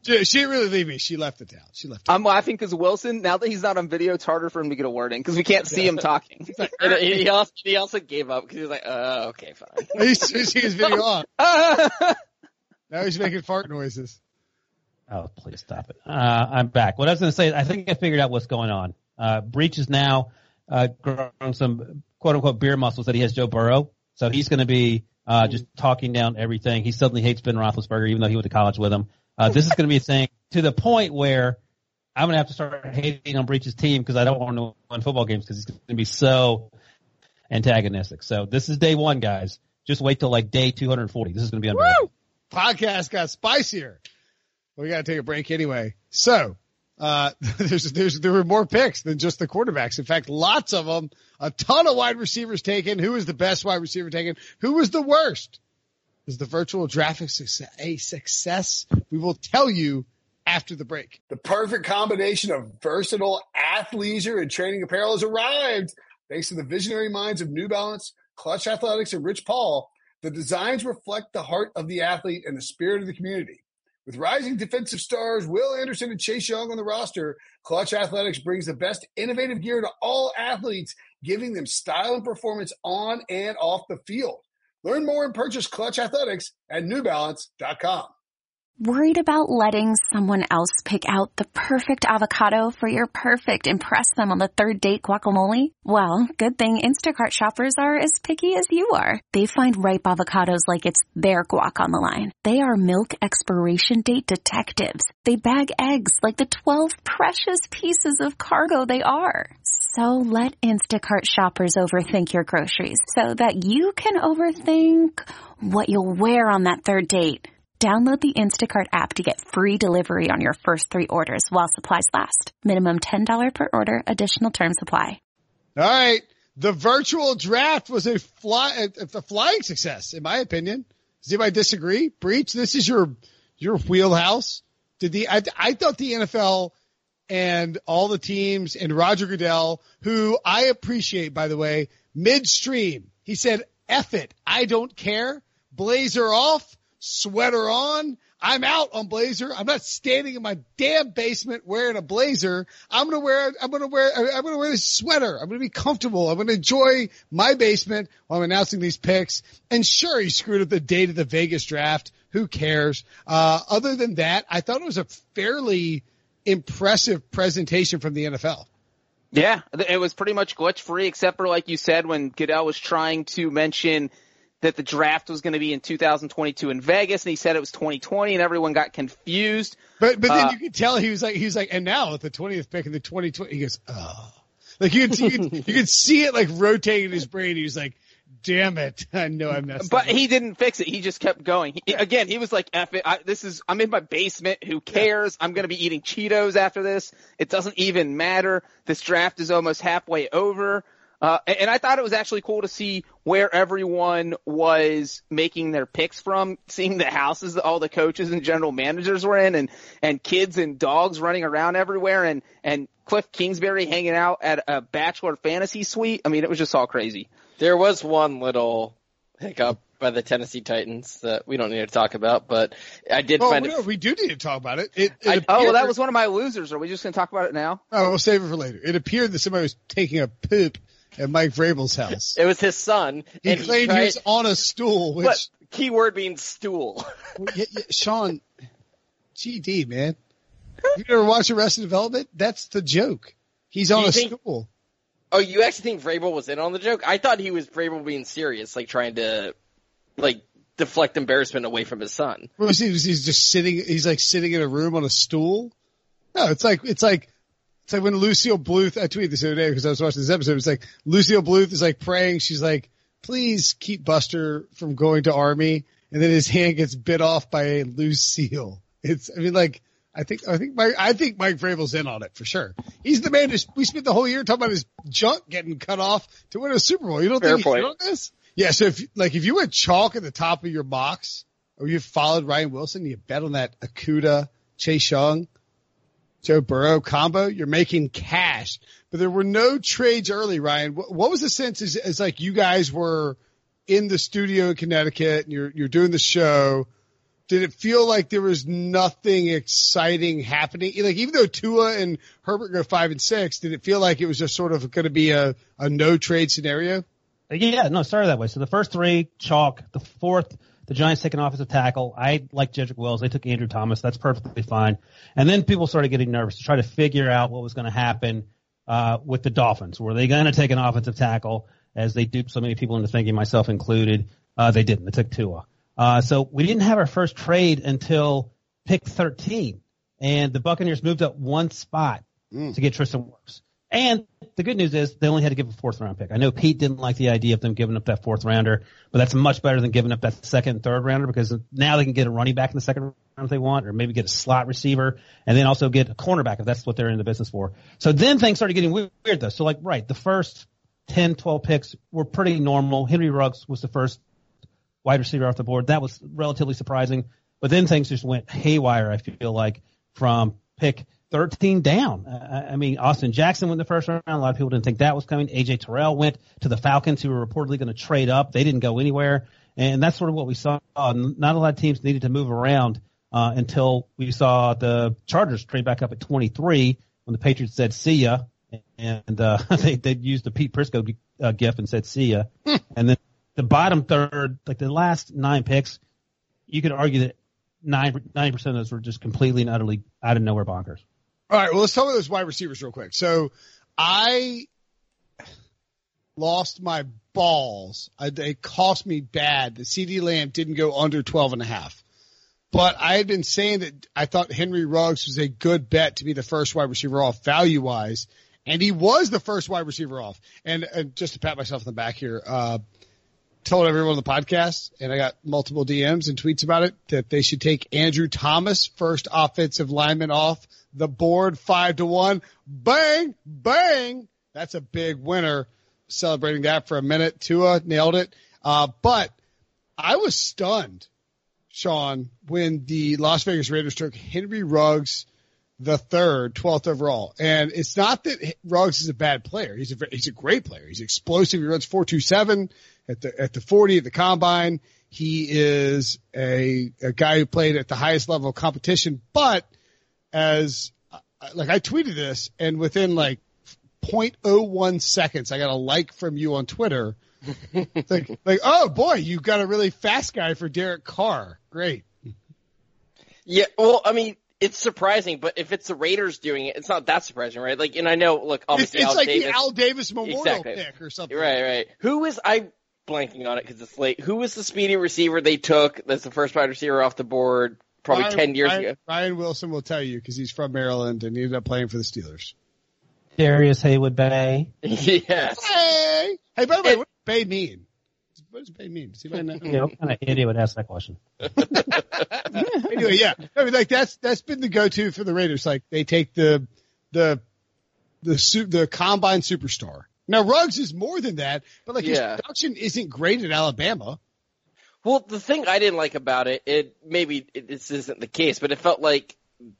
She, she didn't really leave me. She left the town. She left. I'm laughing because Wilson, now that he's not on video, it's harder for him to get a word in because we can't see him talking. And he he also he also gave up because he was like, uh, okay, fine. He's switching his video on. Now he's making fart noises. Oh, please stop it. Uh, I'm back. What I was going to say, I think I figured out what's going on. Uh, Breech is now uh, growing some quote unquote beer muscles that he has Joe Burrow. So he's going to be uh, just talking down everything. He suddenly hates Ben Roethlisberger, even though he went to college with him. Uh, this is going to be a thing to the point where I'm going to have to start hating on Breech's team because I don't want to win football games because he's going to be so antagonistic. So this is day one, guys. Just wait till like day 240. This is going to be unbelievable. Podcast got spicier. We got to take a break anyway. So, uh, there's, there's, there were more picks than just the quarterbacks. In fact, lots of them, a ton of wide receivers taken. Who was the best wide receiver taken? Who was the worst? Is the virtual draft a success? We will tell you after the break. The perfect combination of versatile athleisure and training apparel has arrived. Thanks to the visionary minds of New Balance, Clutch Athletics, and Rich Paul, the designs reflect the heart of the athlete and the spirit of the community. With rising defensive stars Will Anderson and Chase Young on the roster, Clutch Athletics brings the best innovative gear to all athletes, giving them style and performance on and off the field. Learn more and purchase Clutch Athletics at NewBalance.com. Worried about letting someone else pick out the perfect avocado for your perfect impress them on the third date guacamole? Well, good thing Instacart shoppers are as picky as you are. They find ripe avocados like it's their guac on the line. They are milk expiration date detectives. They bag eggs like the 12 precious pieces of cargo they are. So let Instacart shoppers overthink your groceries so that you can overthink what you'll wear on that third date. Download the Instacart app to get free delivery on your first three orders while supplies last. Minimum $10 per order, additional term supply. All right. The virtual draft was a fly, a, flying success, in my opinion. Does anybody disagree? Breech, this is your, your wheelhouse. Did the, I, I thought the NFL and all the teams and Roger Goodell, who I appreciate, by the way, midstream, he said, F it. I don't care. Blazer off sweater on. I'm out on blazer. I'm not standing in my damn basement wearing a blazer. I'm gonna wear. I'm gonna wear. I'm gonna wear this sweater. I'm gonna be comfortable. I'm gonna enjoy my basement while I'm announcing these picks. And sure, he screwed up the date of the Vegas draft. Who cares? Uh, other than that, I thought it was a fairly impressive presentation from the NFL. Yeah, it was pretty much glitch free, except for like you said when Goodell was trying to mention that the draft was going to be in 2022 in Vegas, and he said it was 2020, and everyone got confused. But but then uh, you could tell he was like he was like, and now at the 20th pick in the 2020, he goes, oh, like you could you could, you could see it like rotating in his brain. He was like, damn it, I know I messed. But up. But he didn't fix it. He just kept going. He, again, he was like, "F it. I, this is. I'm in my basement. Who cares? I'm going to be eating Cheetos after this. It doesn't even matter. This draft is almost halfway over." Uh, and I thought it was actually cool to see where everyone was making their picks from, seeing the houses that all the coaches and general managers were in and, and kids and dogs running around everywhere and, and Cliff Kingsbury hanging out at a bachelor fantasy suite. I mean, it was just all crazy. There was one little hiccup by the Tennessee Titans that we don't need to talk about, but I did oh, find no, it. We do need to talk about it. it, it I, oh, well, that was one of my losers. Are we just going to talk about it now? Oh, we'll save it for later. It appeared that somebody was taking a poop at Mike Vrabel's house. It was his son. He and claimed he, tried, he was on a stool, which but keyword being stool. well, yeah, yeah, Sean, GD man, you ever watch Arrested Development? That's the joke. He's on a think, stool. Oh, you actually think Vrabel was in on the joke? I thought he was Vrabel being serious, like trying to, like deflect embarrassment away from his son. Well, he's, he's just sitting. He's like sitting in a room on a stool. No, it's like it's like it's like when Lucille Bluth. I tweeted this the other day because I was watching this episode. It's like Lucille Bluth is like praying. She's like, "Please keep Buster from going to Army," and then his hand gets bit off by a Lucille. It's. I mean, like. I think I think Mike I think Mike Vrabel's in on it for sure. He's the man. Who, we spent the whole year talking about his junk getting cut off to win a Super Bowl. You don't Fair think point. he's in on this? Yeah. So if like if you went chalk at the top of your box, or you followed Ryan Wilson, you bet on that Okudah, Chase Young, Joe Burrow combo, you're making cash. But there were no trades early, Ryan. What, what was the sense? Is, is like you guys were in the studio in Connecticut and you're you're doing the show did it feel like there was nothing exciting happening? Like even though Tua and Herbert go five and six, did it feel like it was just sort of going to be a, a no trade scenario? Yeah, no, it started that way. So the first three, chalk. The fourth, the Giants take an offensive tackle. I like Jedrick Wills. They took Andrew Thomas. That's perfectly fine. And then people started getting nervous to try to figure out what was going to happen uh, with the Dolphins. Were they going to take an offensive tackle as they duped so many people into thinking, myself included? Uh, they didn't. They took Tua. Uh, so we didn't have our first trade until pick 13, and the Buccaneers moved up one spot Mm. to get Tristan Wirfs. And the good news is they only had to give a fourth round pick. I know Pete didn't like the idea of them giving up that fourth rounder, but that's much better than giving up that second and third rounder because now they can get a running back in the second round if they want, or maybe get a slot receiver, and then also get a cornerback if that's what they're in the business for. So then things started getting weird though. So like, right, the first 10, 12 picks were pretty normal. Henry Ruggs was the first wide receiver off the board. That was relatively surprising. But then things just went haywire, I feel like, from pick 13 down. I mean, Austin Jackson went the first round. A lot of people didn't think that was coming. AJ Terrell went to the Falcons, who were reportedly going to trade up. They didn't go anywhere. And that's sort of what we saw. Not a lot of teams needed to move around uh, until we saw the Chargers trade back up at 23 when the Patriots said, see ya. And uh, they, they used the Pete Prisco uh, gif and said, see ya. and then the bottom third, like the last nine picks, you could argue that nine ninety percent of those were just completely and utterly out of nowhere bonkers. All right, well, let's talk about those wide receivers real quick. So I lost my balls. I, it cost me bad. The CeeDee Lamb didn't go under 12 and a half. But I had been saying that I thought Henry Ruggs was a good bet to be the first wide receiver off value wise. And he was the first wide receiver off. And, and just to pat myself in the back here, uh, told everyone on the podcast, and I got multiple DMs and tweets about it, that they should take Andrew Thomas, first offensive lineman off the board, five to one. Bang, bang. That's a big winner. Celebrating that for a minute. Tua nailed it. Uh, but I was stunned, Sean, when the Las Vegas Raiders took Henry Ruggs the third, 12th overall. And it's not that Ruggs is a bad player. He's a, he's a great player. He's explosive. He runs 427 at the, at the 40 at the combine. He is a, a guy who played at the highest level of competition, but as like I tweeted this and within like 0.01 seconds, I got a like from you on Twitter. like, like, oh boy, you got a really fast guy for Derek Carr. Great. Yeah, well, I mean, it's surprising, but if it's the Raiders doing it, it's not that surprising, right? Like, and I know, look, obviously, it's, it's Al like Davis, the Al Davis Memorial Exactly. pick or something. Right, right. Who is I blanking on it because it's late? Who was the speedy receiver they took? That's the first wide receiver off the board, probably Ryan- ten years Ryan, ago. Ryan Wilson will tell you because he's from Maryland and he ended up playing for the Steelers. Darrius Heyward-Bey. yes. Hey, hey, by the way, It- what does Bey mean? What does Bey mean? Does anybody know? You know, what kind of idiot would ask that question? anyway, yeah, I mean, like that's that's been the go-to for the Raiders. Like they take the the the su- the combine superstar. Now Ruggs is more than that, but like his Yeah. production isn't great at Alabama. Well, the thing I didn't like about it, it maybe it, this isn't the case, but it felt like,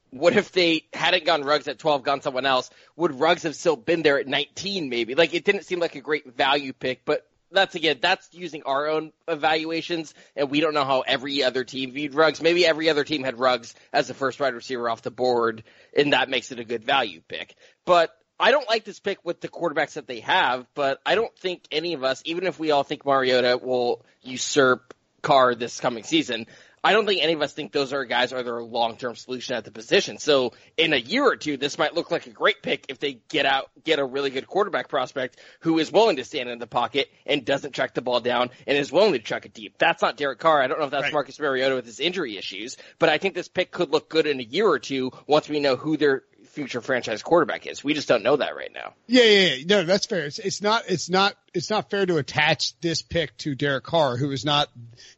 what if they hadn't gone Ruggs at 12, gone someone else? Would Ruggs have still been there at 19 maybe? Like, it didn't seem like a great value pick, but that's again, that's using our own evaluations, and we don't know how every other team viewed Ruggs. Maybe every other team had Ruggs as the first wide receiver off the board, and that makes it a good value pick. But I don't like this pick with the quarterbacks that they have, but I don't think any of us, even if we all think Mariota will usurp Carr this coming season, I don't think any of us think those are guys are their long term solution at the position. So in a year or two, this might look like a great pick if they get out, get a really good quarterback prospect who is willing to stand in the pocket and doesn't track the ball down and is willing to chuck it deep. That's not Derek Carr. I don't know if that's Right. Marcus Mariota with his injury issues, but I think this pick could look good in a year or two once we know who their future franchise quarterback is. We just don't know that right now. Yeah, yeah, yeah. No, that's fair. It's, it's not, it's not, it's not fair to attach this pick to Derek Carr, who was not,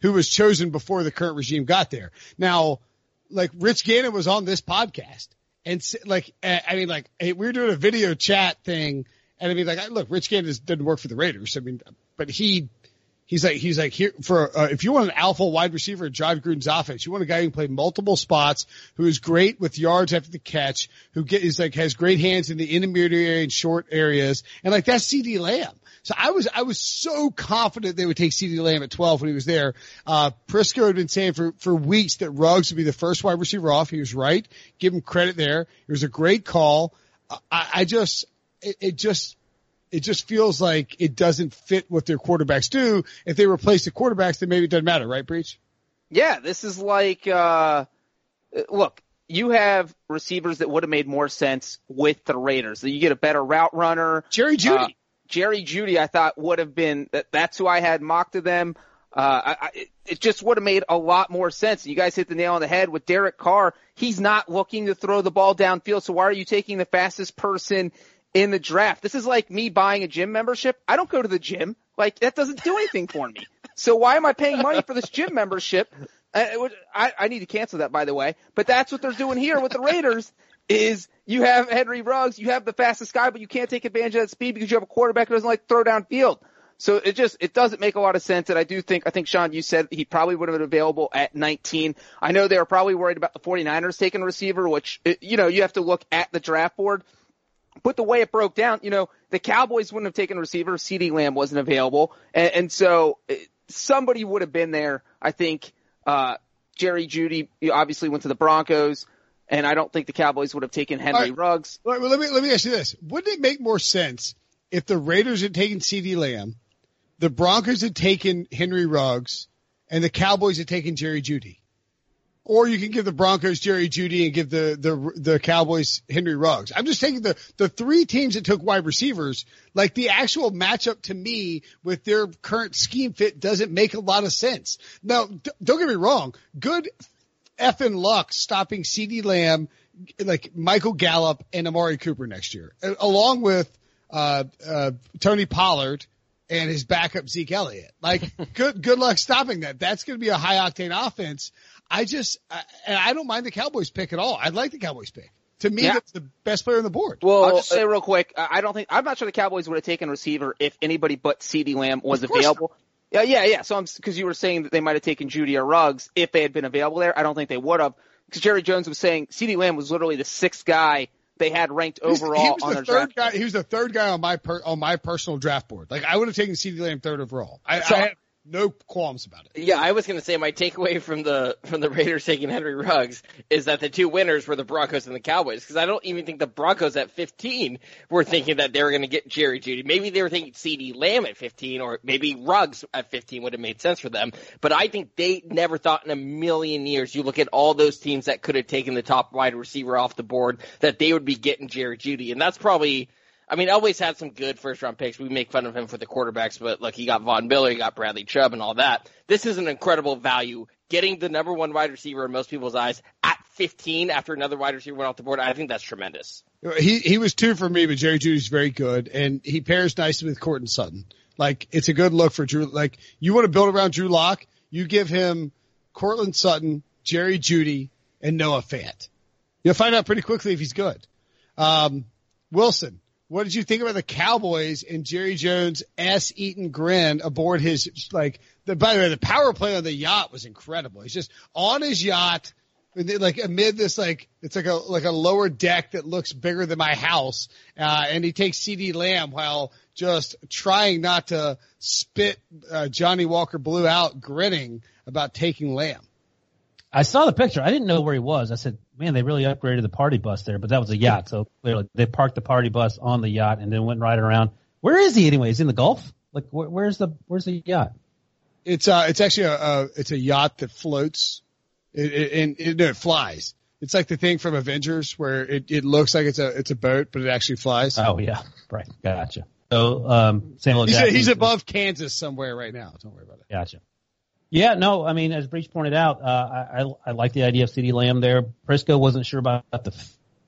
who was chosen before the current regime got there. Now, like Rich Gannon was on this podcast and like, I mean, like we were doing a video chat thing and I mean, like, look, Rich Gannon is- doesn't work for the Raiders. I mean, but he, He's like he's like here for uh, if you want an alpha wide receiver in Jon Gruden's offense, you want a guy who can play multiple spots, who is great with yards after the catch, who get is like has great hands in the intermediate area and short areas, and like that's CeeDee Lamb. So I was I was so confident they would take CeeDee Lamb at 12 when he was there. Uh, Prisco had been saying for for weeks that Ruggs would be the first wide receiver off. He was right. Give him credit there. It was a great call. I, I just it, it just it just feels like it doesn't fit what their quarterbacks do. If they replace the quarterbacks, then maybe it doesn't matter, right, Breech? Yeah, this is like, uh, look, you have receivers that would have made more sense with the Raiders. You get a better route runner. Jerry Jeudy. Uh, Jerry Jeudy, I thought would have been that. That's who I had mocked to them. Uh, I, I, it- it just would have made a lot more sense. You guys hit the nail on the head with Derek Carr. He's not looking to throw the ball downfield. So why are you taking the fastest person in the draft? This is like me buying a gym membership. I don't go to the gym. Like that doesn't do anything for me. So why am I paying money for this gym membership? Uh, would- I, I need to cancel that, by the way. But that's what they're doing here with the Raiders. Is you have Henry Ruggs, you have the fastest guy, but you can't take advantage of that speed because you have a quarterback who doesn't like throw downfield. So it just it doesn't make a lot of sense. And I do think I think Sean, you said he probably would have been available at 19. I know they were probably worried about the 49ers taking a receiver, which uh, you know you have to look at the draft board. But the way it broke down, you know, the Cowboys wouldn't have taken a receiver. CeeDee Lamb wasn't available, and, and so uh, somebody would have been there. I think uh, Jerry Jeudy obviously went to the Broncos, and I don't think the Cowboys would have taken Henry right. Ruggs. All right, well, let me let me ask you this: Wouldn't it make more sense if the Raiders had taken CeeDee Lamb, the Broncos had taken Henry Ruggs, and the Cowboys had taken Jerry Jeudy? Or you can give the Broncos Jerry Jeudy and give the the the Cowboys Henry Ruggs. I'm just taking the the three teams that took wide receivers. Like the actual matchup to me with their current scheme fit doesn't make a lot of sense. Now, d- don't get me wrong. Good effing luck stopping CeeDee Lamb, like Michael Gallup and Amari Cooper next year, along with uh, uh, Tony Pollard and his backup Zeke Elliott. Like, good good luck stopping that. That's going to be a high octane offense. I just, I, and I don't mind the Cowboys pick at all. I like the Cowboys pick. To me, Yeah. that's the best player on the board. Well, I'll uh, just say real quick, I I don't think I'm not sure the Cowboys would have taken receiver if anybody but CeeDee Lamb was Of course available. Yeah, yeah, yeah. So I'm because you were saying that they might have taken Jeudy or Ruggs if they had been available there. I don't think they would have because Jerry Jones was saying CeeDee Lamb was literally the sixth guy they had ranked overall he was on the their third draft. guy. He was the third guy on my per, on my personal draft board. Like I would have taken CeeDee Lamb third overall. I, So- I have no qualms about it. Yeah, I was going to say my takeaway from the from the Raiders taking Henry Ruggs is that the two winners were the Broncos and the Cowboys because I don't even think the Broncos at 15 were thinking that they were going to get Jerry Jeudy. Maybe they were thinking CeeDee Lamb at 15 or maybe Ruggs at 15 would have made sense for them. But I think they never thought in a million years. You look at all those teams that could have taken the top wide receiver off the board that they would be getting Jerry Jeudy, and that's probably. I mean, Elway's had some good first round picks. We make fun of him for the quarterbacks, but look, he got Von Miller, he got Bradley Chubb, and all that. This is an incredible value. Getting the number one wide receiver in most people's eyes at 15 after another wide receiver went off the board, I think that's tremendous. He he was two for me, but Jerry Jeudy's very good, and he pairs nicely with Courtland Sutton. Like it's a good look for Drew. Like you want to build around Drew Lock, you give him Courtland Sutton, Jerry Jeudy, and Noah Fant. You'll find out pretty quickly if he's good. Um, Wilson, what did you think about the Cowboys and Jerry Jones ass eaten grin aboard his like the by the way, the power play on the yacht was incredible. He's just on his yacht like amid this like it's like a like a lower deck that looks bigger than my house, uh, and he takes CeeDee Lamb while just trying not to spit uh, Johnnie Walker Blue out, grinning about taking Lamb. I saw the picture. I didn't know where he was. I said, man, they really upgraded the party bus there, but that was a yacht. So clearly they parked the party bus on the yacht and then went right around. Where is he anyway? He's in the Gulf? Like where, where's the, where's the yacht? It's uh it's actually a, a it's a yacht that floats, it, it, and it, no, it flies. It's like the thing from Avengers where it, it looks like it's a it's a boat, but it actually flies. Oh yeah. Right. Gotcha. So, um, Samuel he's, Jackson. he's above Kansas somewhere right now. Don't worry about it. Gotcha. Yeah, no, I mean, as Breech pointed out, uh, I, I, I like the idea of CeeDee Lamb there. Prisco wasn't sure about the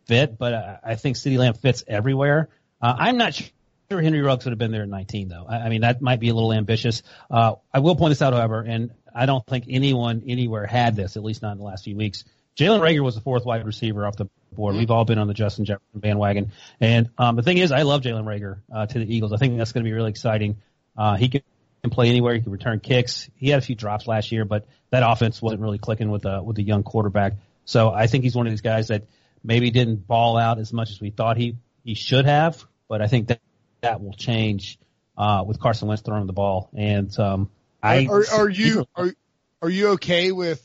fit, but I, I think CeeDee Lamb fits everywhere. Uh, I'm not sure Henry Ruggs would have been there at 19 though. I, I mean, that might be a little ambitious. Uh, I will point this out, however, and I don't think anyone anywhere had this, at least not in the last few weeks. Jalen Reagor was the fourth wide receiver off the board. We've all been on the Justin Jefferson bandwagon. And, um, the thing is, I love Jalen Reagor, uh, to the Eagles. I think that's going to be really exciting. Uh, he could, can play anywhere. He can return kicks. He had a few drops last year, but that offense wasn't really clicking with a with a young quarterback. So I think he's one of these guys that maybe didn't ball out as much as we thought he he should have. But I think that that will change uh, with Carson Wentz throwing the ball. And um, I are, are you are are you okay with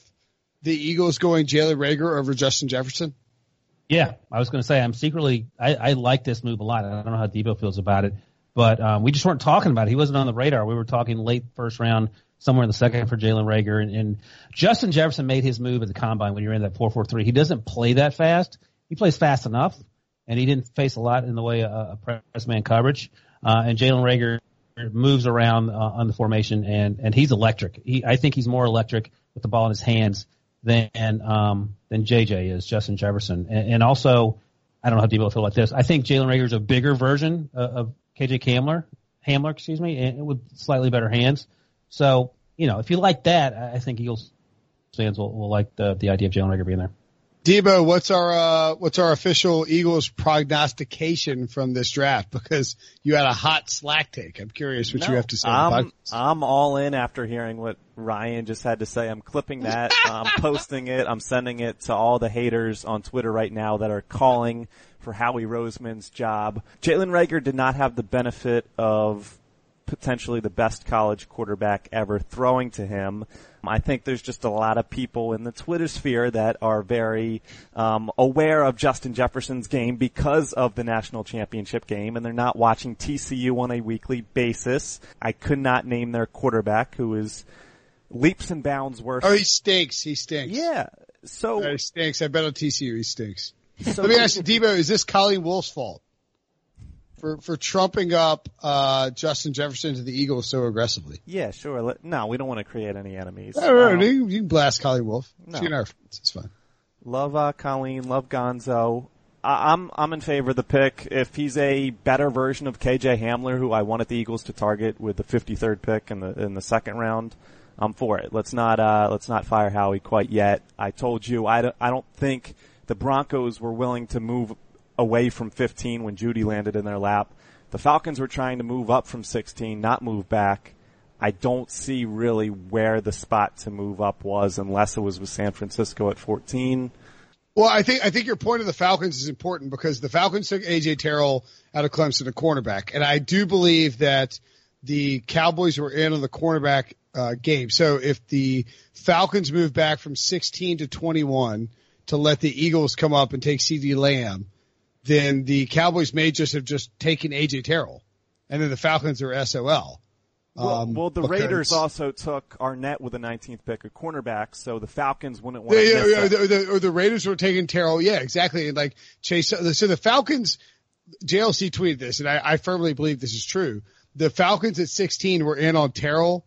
the Eagles going Jalen Reagor over Justin Jefferson? Yeah, I was going to say I'm secretly I, I like this move a lot. I don't know how Debo feels about it, but um, we just weren't talking about it. He wasn't on the radar. We were talking late first round, somewhere in the second for Jalen Reagor, and, and Justin Jefferson made his move at the combine when you're in that four four three. He doesn't play that fast. He plays fast enough, and he didn't face a lot in the way of, of press man coverage. Uh, and Jalen Reagor moves around uh, on the formation, and and he's electric. He I think he's more electric with the ball in his hands than um, than JJ is Justin Jefferson, and, and also I don't know how people feel about this. I think Jalen Reagor is a bigger version of, of KJ Hamler, Hamler, excuse me, and with slightly better hands. So you know, if you like that, I I think Eagles fans will, will like the the idea of Jalen Reagor being there. Debo, what's our uh, what's our official Eagles prognostication from this draft? Because you had a hot slack take. I'm curious what you have to say. I'm. I'm all in after hearing what Ryan just had to say. I'm clipping that. I'm posting it. I'm sending it to all the haters on Twitter right now that are calling for Howie Roseman's job. Jalen Reagor did not have the benefit of potentially the best college quarterback ever throwing to him. I think there's just a lot of people in the Twitter sphere that are very um, aware of Justin Jefferson's game because of the national championship game, and they're not watching TCU on a weekly basis. I could not name their quarterback, who is leaps and bounds worse. Oh, he stinks. He stinks. Yeah. So, Uh, he stinks. I bet on TCU he stinks. so Let me ask you, Debo, is this Colleen Wolfe's fault for for trumping up uh, Justin Jefferson to the Eagles so aggressively? yeah, sure. Let, no, we don't want to create any enemies. I don't Um. You, you can blast Colleen Wolfe. No. She and our friends. It's fine. Love uh, Colleen. Love Gonzo. I- I'm I'm in favor of the pick. If he's a better version of KJ Hamler, who I wanted the Eagles to target with the 53rd pick in the in the second round, I'm for it. Let's not uh, let's not fire Howie quite yet. I told you I don't, I don't think the Broncos were willing to move away from 15 when Jeudy landed in their lap. The Falcons were trying to move up from 16, not move back. I don't see really where the spot to move up was unless it was with San Francisco at 14. Well, I think I think your point of the Falcons is important because the Falcons took AJ Terrell out of Clemson, a cornerback, and I do believe that the Cowboys were in on the cornerback uh, game. So if the Falcons move back from 16 to 21 to let the Eagles come up and take CeeDee Lamb, then the Cowboys may just have just taken AJ Terrell, and then the Falcons are SOL. Well, Um, well the because- Raiders also took Arnette with the 19th pick a cornerback, so the Falcons wouldn't want Yeah, to yeah, miss yeah. the, or the Raiders were taking Terrell. Yeah, exactly. And like Chase, so the Falcons, JLC tweeted this, and I, I firmly believe this is true. The Falcons at 16 were in on Terrell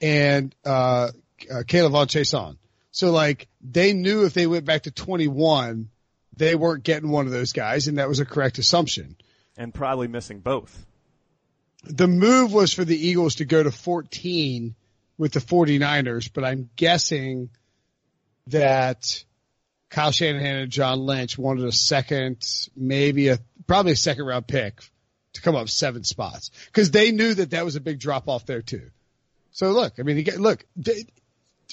and uh, uh Caleb on Chase on. So like they knew if they went back to 21, they weren't getting one of those guys, and that was a correct assumption. and probably missing both. The move was for the Eagles to go to 14 with the 49ers, but I'm guessing that Kyle Shanahan and John Lynch wanted a second, maybe a, probably a second round pick to come up seven spots because they knew that that was a big drop off there too. So look, I mean, look, they,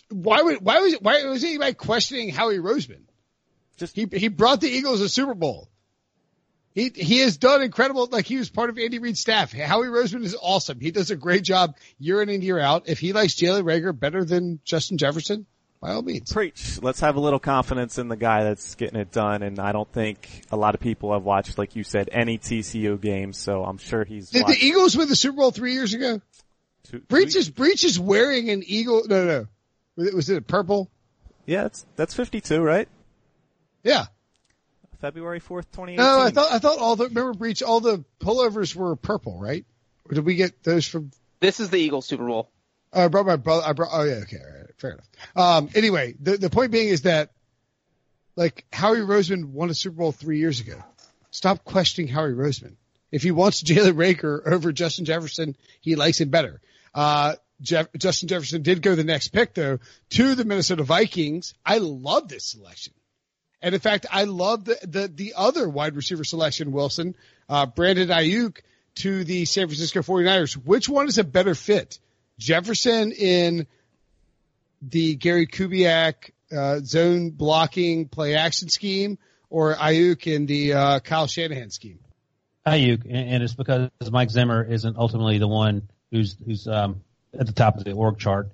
why would, why was, why was anybody questioning Howie Roseman? Just He, he brought the Eagles a Super Bowl. He, he has done incredible, like he was part of Andy Reid's staff. Howie Roseman is awesome. He does a great job year in and year out. If he likes Jalen Reagor better than Justin Jefferson, by all means. preach. Let's have a little confidence in the guy that's getting it done, and I don't think a lot of people have watched, like you said, any TCU games, so I'm sure he's Did the Eagles win the Super Bowl three years ago? two- Breech is, Breech is wearing an Eagle, no, no. Was it, was it purple? Yeah, that's, that's 52, right? Yeah. February 4th, 2018. No, I thought, I thought all the, remember Breech, all the pullovers were purple, right? Or did we get those from, This is the Eagles Super Bowl. Oh, I brought my brother. I brought. Oh yeah, okay, all right, fair enough. Um, anyway, the the point being is that, like Howie Roseman won a Super Bowl three years ago. Stop questioning Howie Roseman. If he wants Jalen Reagor over Justin Jefferson, he likes him better. Uh, Jeff, Justin Jefferson did go the next pick though to the Minnesota Vikings. I love this selection. And in fact, I love the, the, the other wide receiver selection, Wilson, uh, Brandon Aiyuk to the San Francisco 49ers. Which one is a better fit? Jefferson in the Gary Kubiak, uh, zone blocking play action scheme or Aiyuk in the, uh, Kyle Shanahan scheme? Aiyuk, and it's because Mike Zimmer isn't ultimately the one who's who's um, at the top of the org chart,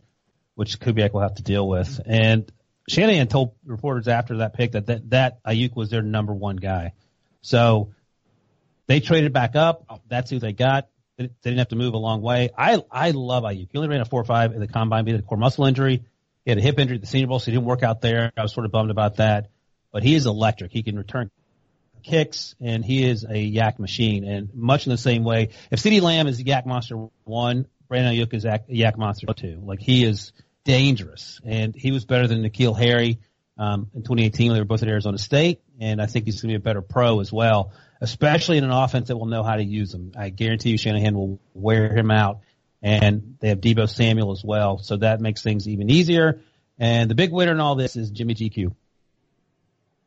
which Kubiak will have to deal with. And Shanahan told reporters after that pick that that, that Aiyuk was their number one guy. So they traded back up. That's who they got. They didn't have to move a long way. I I love Aiyuk. He only ran a four five in the combine. He had a core muscle injury. He had a hip injury at the Senior Bowl, so he didn't work out there. I was sort of bummed about that. But he is electric. He can return kicks, and he is a YAC machine. And much in the same way, if CeeDee Lamb is YAC monster one, Brandon Aiyuk is YAC monster two. Like he is dangerous, and he was better than N'Keal Harry um, in 2018 when they were both at Arizona State. And I think he's going to be a better pro as well, especially in an offense that will know how to use him. I guarantee you, Shanahan will wear him out. And they have Deebo Samuel as well, so that makes things even easier. And the big winner in all this is Jimmy GQ.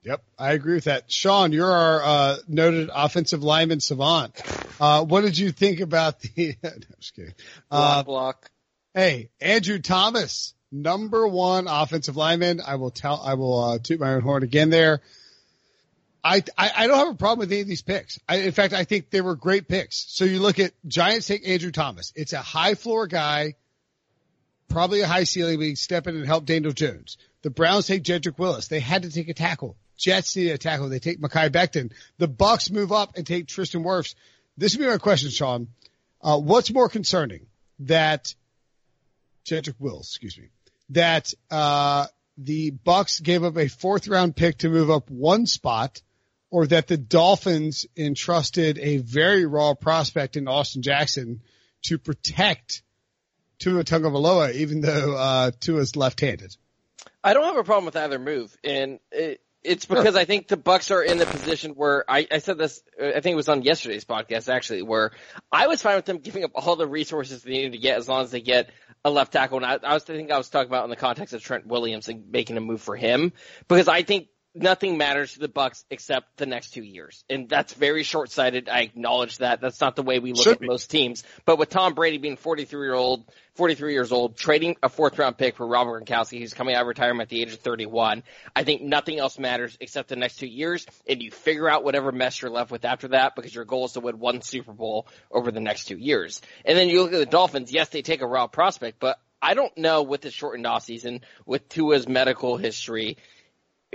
Yep, I agree with that. Sean, you're our uh, noted offensive lineman savant. Uh, what did you think about the? no, I'm just kidding. Uh, Block, block. Hey, Andrew Thomas, number one offensive lineman. I will tell. I will uh, toot my own horn again there. I, I I don't have a problem with any of these picks. I, in fact, I think they were great picks. So you look at Giants take Andrew Thomas. It's a high floor guy, probably a high ceiling, he step in and help Daniel Jones. The Browns take Jedrick Willis. They had to take a tackle. Jets need a tackle. They take Mekhi Becton. The Bucks move up and take Tristan Wirfs. This would be my question, Sean. Uh, what's more concerning that Jedrick Wills, excuse me, that uh, the Bucks gave up a fourth round pick to move up one spot, or that the Dolphins entrusted a very raw prospect in Austin Jackson to protect Tua Tagovailoa, even though uh, Tua's left-handed. I don't have a problem with either move, and it, it's because I think the Bucks are in the position where I, I said this. I think it was on yesterday's podcast actually, where I was fine with them giving up all the resources they needed to get as long as they get a left tackle. And I, I was I think I was talking about in the context of Trent Williams and making a move for him because I think nothing matters to the Bucks except the next two years, and that's very short sighted. I acknowledge that. That's not the way we look Should at be. most teams. But with Tom Brady being 43 year old, 43 years old, trading a fourth round pick for Robert Gronkowski, who's coming out of retirement at the age of 31, I think nothing else matters except the next two years, and you figure out whatever mess you're left with after that because your goal is to win one Super Bowl over the next two years. And then you look at the Dolphins. Yes, they take a raw prospect, but I don't know with the shortened offseason, with Tua's medical history,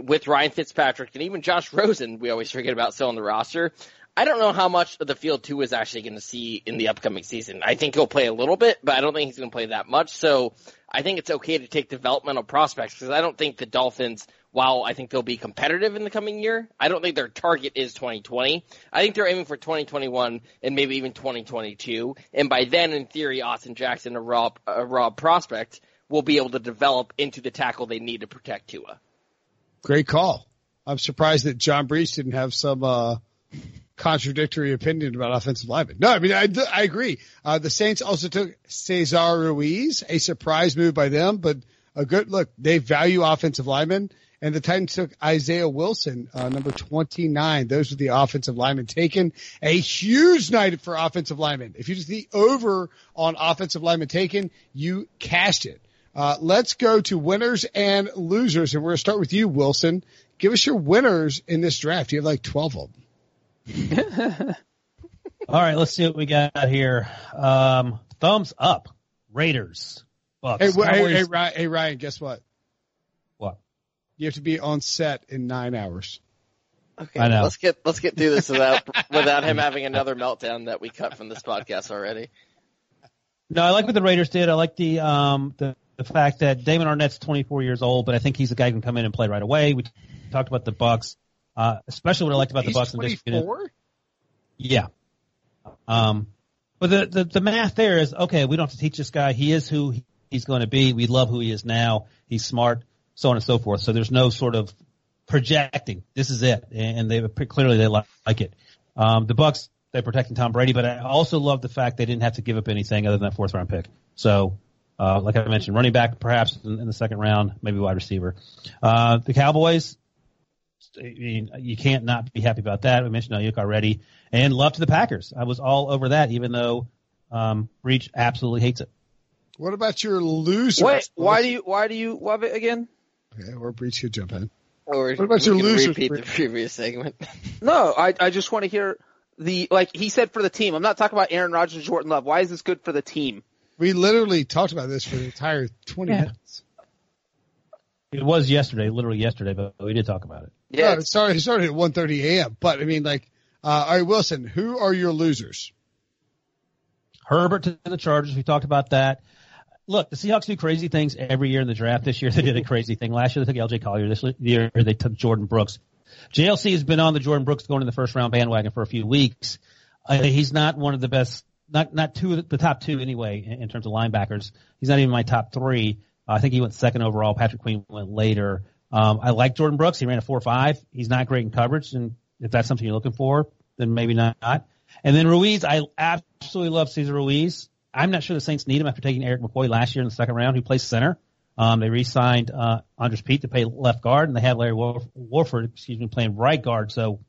with Ryan Fitzpatrick and even Josh Rosen, we always forget about still on the roster. I don't know how much of the field Tua is actually going to see in the upcoming season. I think he'll play a little bit, but I don't think he's going to play that much. So I think it's okay to take developmental prospects because I don't think the Dolphins, while I think they'll be competitive in the coming year, I don't think their target is 2020. I think they're aiming for 2021 and maybe even 2022. And by then, in theory, Austin Jackson, a raw, a raw prospect, will be able to develop into the tackle they need to protect Tua. Great call. I'm surprised that John Breech didn't have some uh, contradictory opinion about offensive linemen. No, I mean I, I agree. Uh, the Saints also took Cesar Ruiz, a surprise move by them, but a good look. They value offensive linemen, and the Titans took Isaiah Wilson, uh, number 29. Those were the offensive linemen taken. A huge night for offensive linemen. If you just the over on offensive linemen taken, you cashed it. Uh, let's go to winners and losers, and we're going to start with you, Wilson. Give us your winners in this draft. You have like 12 of them. All right, let's see what we got here. Um, thumbs up. Raiders. Bucks. Hey, wh- hey, hey, Ryan, hey, Ryan, guess what? What? You have to be on set in nine hours. Okay, I know. let's get let's get through this without without him having another meltdown that we cut from this podcast already. No, I like what the Raiders did. I like the um the, the fact that Damon Arnette's 24 years old, but I think he's a guy who can come in and play right away. We talked about the Bucks, uh, especially what I liked about He's the Bucks. in 24? Yeah. Um, but the, the, the math there is, okay, we don't have to teach this guy. He is who he's going to be. We love who he is now. He's smart, so on and so forth. So there's no sort of projecting. This is it. And they clearly they like, like it. Um, the Bucks, they're protecting Tom Brady, but I also love the fact they didn't have to give up anything other than that fourth round pick. So, uh, like I mentioned, running back perhaps in, in the second round, maybe wide receiver. Uh, the Cowboys, I mean, you can't not be happy about that. We mentioned Aiyuk already, and love to the Packers. I was all over that, even though um, Breech absolutely hates it. What about your losers? Wait, why do you why do you love it again? Okay, or Breech could jump in. Or What about we your can losers, Repeat the previous segment. No, I I just want to hear the like he said for the team. I'm not talking about Aaron Rodgers and Jordan Love. Why is this good for the team? We literally talked about this for the entire 20 Yeah. minutes. It was yesterday, literally yesterday, but we did talk about it. Yeah, Yeah, it started, it started at 1.30 a.m. But I mean, like, uh, all right, Wilson, who are your losers? Herbert to the Chargers. We talked about that. Look, the Seahawks do crazy things every year in the draft. This year they did a crazy thing. Last year they took LJ Collier. This year they took Jordyn Brooks. JLC has been on the Jordyn Brooks going in the first round bandwagon for a few weeks. Uh, he's not one of the best, not not two of the, the top two anyway in, in terms of linebackers. He's not even my top three. Uh, I think he went second overall. Patrick Queen went later. Um, I like Jordyn Brooks. He ran a four five. He's not great in coverage, and if that's something you're looking for, then maybe not. And then Ruiz, I absolutely love Cesar Ruiz. I'm not sure the Saints need him after taking Erik McCoy last year in the second round, who plays center. Um, they re-signed uh, Andrus Peat to play left guard, and they have Larry Warf- Warford, excuse me, playing right guard. So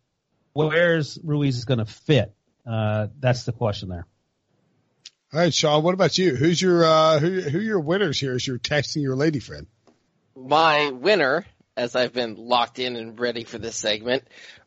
where's Ruiz is going to fit? Uh, that's the question there. All right, Sean, what about you? Who's your, uh, who, who your winners here as you're texting your lady friend? my winner, as I've been locked in and ready for this segment,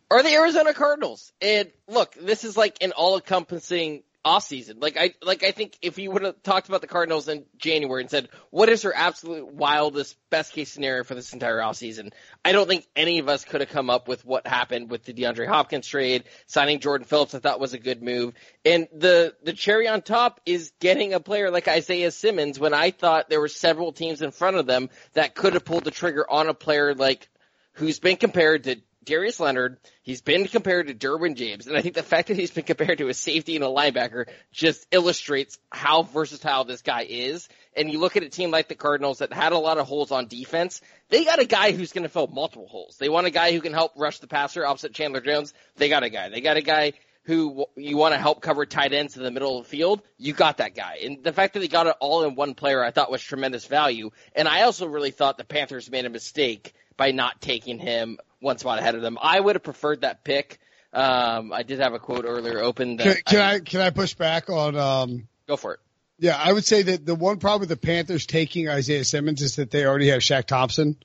are the Arizona Cardinals. And look, this is like an all-encompassing off season. Like I like I think if you would have talked about the Cardinals in January and said, what is their absolute wildest best case scenario for this entire off season? I don't think any of us could have come up with what happened with the DeAndre Hopkins trade, signing Jordan Phillips I thought was a good move. And the the cherry on top is getting a player like Isaiah Simmons when I thought there were several teams in front of them that could have pulled the trigger on a player like who's been compared to Darius Leonard, he's been compared to Derwin James, and I think the fact that he's been compared to a safety and a linebacker just illustrates how versatile this guy is. And you look at a team like the Cardinals that had a lot of holes on defense, they got a guy who's going to fill multiple holes. They want a guy who can help rush the passer opposite Chandler Jones. They got a guy. They got a guy who you want to help cover tight ends in the middle of the field, you got that guy. And the fact that they got it all in one player, I thought was tremendous value. And I also really thought the Panthers made a mistake by not taking him one spot ahead of them. I would have preferred that pick. Um, I did have a quote earlier open. Can, can I, I, can I push back on? Um, go for it. Yeah, I would say that the one problem with the Panthers taking Isaiah Simmons is that they already have Shaq Thompson,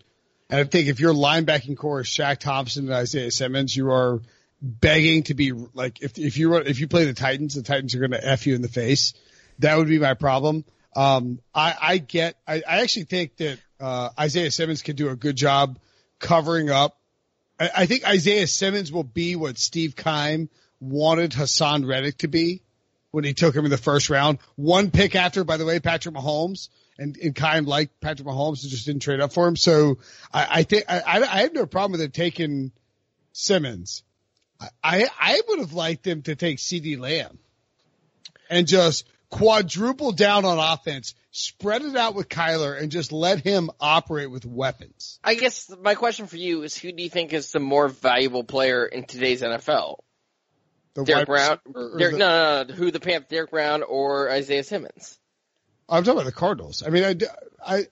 and I think if your linebacking corps is Shaq Thompson and Isaiah Simmons, you are begging to be like if if you if you play the Titans, the Titans are going to f you in the face. That would be my problem. Um, I, I get. I, I actually think that uh, Isaiah Simmons can do a good job covering up I, I think Isaiah Simmons will be what Steve Keim wanted Haason Reddick to be when he took him in the first round. One pick after, by the way, Patrick Mahomes and, and Keim liked Patrick Mahomes and just didn't trade up for him. So I, I think I, I have no problem with it taking Simmons. I, I would have liked them to take CeeDee Lamb and just quadruple down on offense, spread it out with Kyler, and just let him operate with weapons. I guess my question for you is who do you think is the more valuable player in today's NFL? The Derrick Brown? Or, or Derrick, the, no, no, no, Who the Panthers, Derrick Brown or Isaiah Simmons? I'm talking about the Cardinals. I mean, I, I,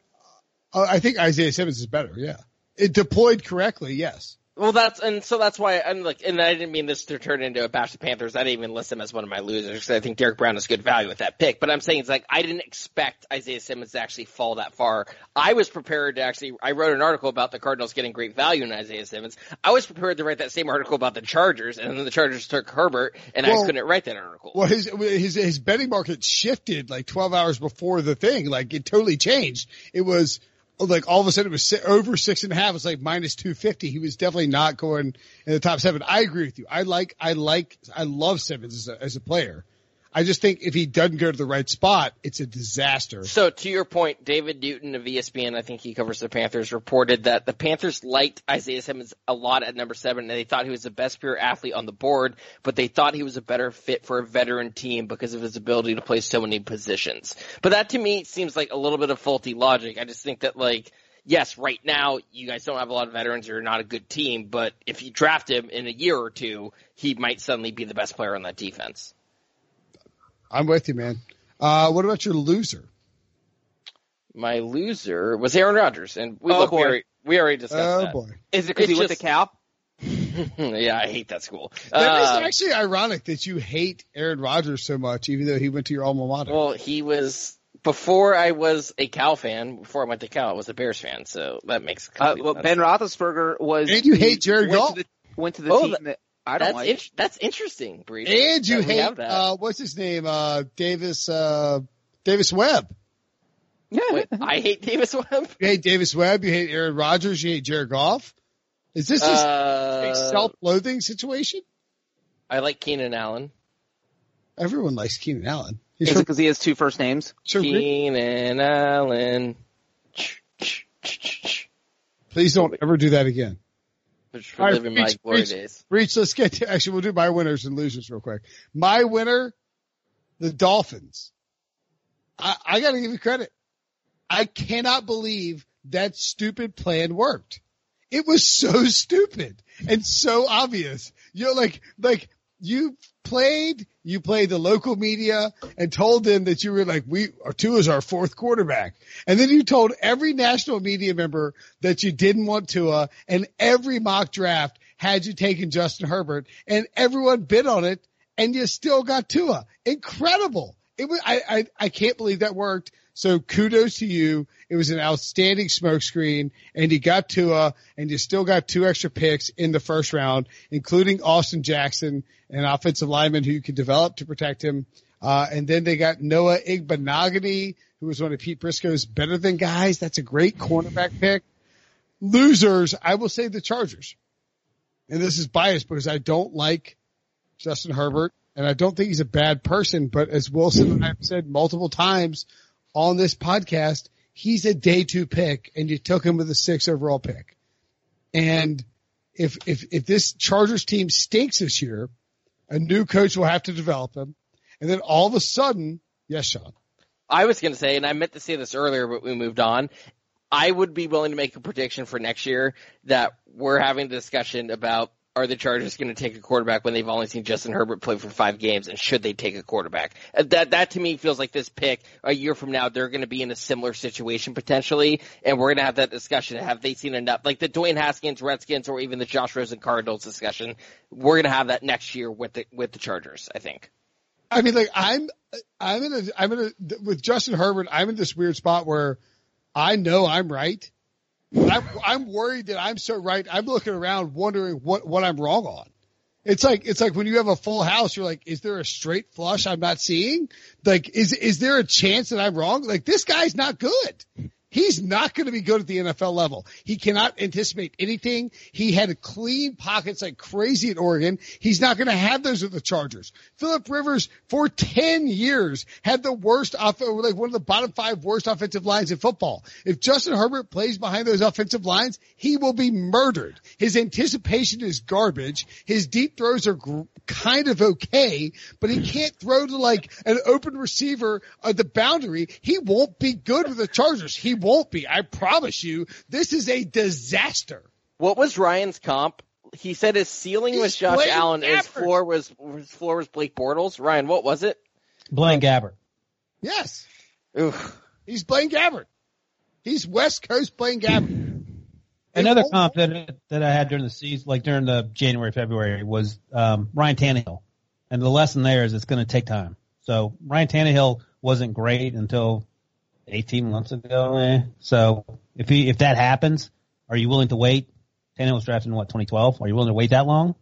I think Isaiah Simmons is better. Yeah. It deployed correctly. Yes. Well, that's and so that's why I'm like, and I didn't mean this to turn into a bash the Panthers. I didn't even list them as one of my losers because I think Derrick Brown is good value with that pick. But I'm saying it's like I didn't expect Isaiah Simmons to actually fall that far. I was prepared to actually. I wrote an article about the Cardinals getting great value in Isaiah Simmons. I was prepared to write that same article about the Chargers, and then the Chargers took Herbert, and well, I couldn't write that article. Well, his his his betting market shifted like 12 hours before the thing. Like it totally changed. It was like all of a sudden it was over six and a half. It's like minus 250. He was definitely not going in the top seven. I agree with you. I like, I like, I love Simmons as a, as a player. I just think if he doesn't go to the right spot, it's a disaster. So to your point, David Newton of ESPN, I think he covers the Panthers, reported that the Panthers liked Isaiah Simmons a lot at number seven, and they thought he was the best pure athlete on the board, but they thought he was a better fit for a veteran team because of his ability to play so many positions. But that to me seems like a little bit of faulty logic. I just think that like yes, right now you guys don't have a lot of veterans, you're not a good team, but if you draft him in a year or two, he might suddenly be the best player on that defense. I'm with you, man. Uh, what about your loser? My loser was Aaron Rodgers, and we oh, look, we already, we already discussed oh, that. boy. Is it because he went to Cal? yeah, I hate that school. That uh, is actually ironic that you hate Aaron Rodgers so much, even though he went to your alma mater. Well, he was before I was a Cal fan. Before I went to Cal, I was a Bears fan, so that makes. Uh, well, Ben Roethlisberger was. And you hate Jared Goff. Went to the, went to the oh, team that I don't that's like. In- that's interesting, Bree. And you hate uh, what's his name? Uh, Davis uh, Davis Webb. Yeah, Wait, I hate Davis Webb. You hate Davis Webb. You hate Aaron Rodgers. You hate Jared Goff. Is this just uh, a self-loathing situation? I like Keenan Allen. Everyone likes Keenan Allen. He's Is from- it because he has two first names? Sure, Keenan Allen. Please don't ever do that again. Which for living my glory days. Reach, let's get to, actually we'll do my winners and losers real quick. My winner, the Dolphins. I, I gotta give you credit. I cannot believe that stupid plan worked. It was so stupid and so obvious. You're like, like you played, you played the local media and told them that you were like, we, Tua is our fourth quarterback. And then you told every national media member that you didn't want Tua and every mock draft had you taken Justin Herbert and everyone bid on it and you still got Tua. Incredible. It was, I, I, I can't believe that worked. So kudos to you. It was an outstanding smokescreen and you got Tua and you still got two extra picks in the first round, including Austin Jackson, an offensive lineman who you could develop to protect him. Uh, and then they got Noah Igbinoghene, who was one of Pete Prisco's better than guys. That's a great cornerback pick. Losers, I will say the Chargers. And this is biased because I don't like Justin Herbert and I don't think he's a bad person, but as Wilson and I have said multiple times on this podcast, he's a day two pick and you took him with a six overall pick. And if, if, if this Chargers team stinks this year, a new coach will have to develop him. And then all of a sudden, yes, Sean. I was going to say, and I meant to say this earlier, but we moved on. I would be willing to make a prediction for next year that we're having a discussion about are the Chargers going to take a quarterback when they've only seen Justin Herbert play for five games, and should they take a quarterback? Uh, that that to me feels like this pick a year from now they're going to be in a similar situation potentially, and we're going to have that discussion. Have they seen enough? Like the Dwayne Haskins Redskins or even the Josh Rosen Cardinals discussion, we're going to have that next year with the with the Chargers. I think. I mean, like I'm, I'm in a, I'm in a, with Justin Herbert, I'm in this weird spot where I know I'm right. I'm, I'm worried that I'm so right. I'm looking around wondering what, what I'm wrong on. It's like, it's like when you have a full house, you're like, is there a straight flush I'm not seeing? Like, is, is there a chance that I'm wrong? Like, this guy's not good. He's not going to be good at the NFL level. He cannot anticipate anything. He had clean pockets like crazy at Oregon. He's not going to have those at the Chargers. Philip Rivers for 10 years had the worst off, like one of the bottom five worst offensive lines in football. If Justin Herbert plays behind those offensive lines, he will be murdered. His anticipation is garbage. His deep throws are gr- kind of okay, but he can't throw to like an open receiver at the boundary. He won't be good with the Chargers. He won't be. I promise you, this is a disaster. What was Ryan's comp? He said his ceiling was Josh Blaine Allen, his floor was his floor was Blake Bortles. Ryan, what was it? Blaine Gabbert. Yes. Oof. He's Blaine Gabbert. He's West Coast Blaine Gabbert. Another comp that that I had during the season, like during the January February, was um, Ryan Tannehill, and the lesson there is it's going to take time. So Ryan Tannehill wasn't great until 18 months ago. eh. So if he if that happens, are you willing to wait? Tannehill was drafted in what 2012. Are you willing to wait that long?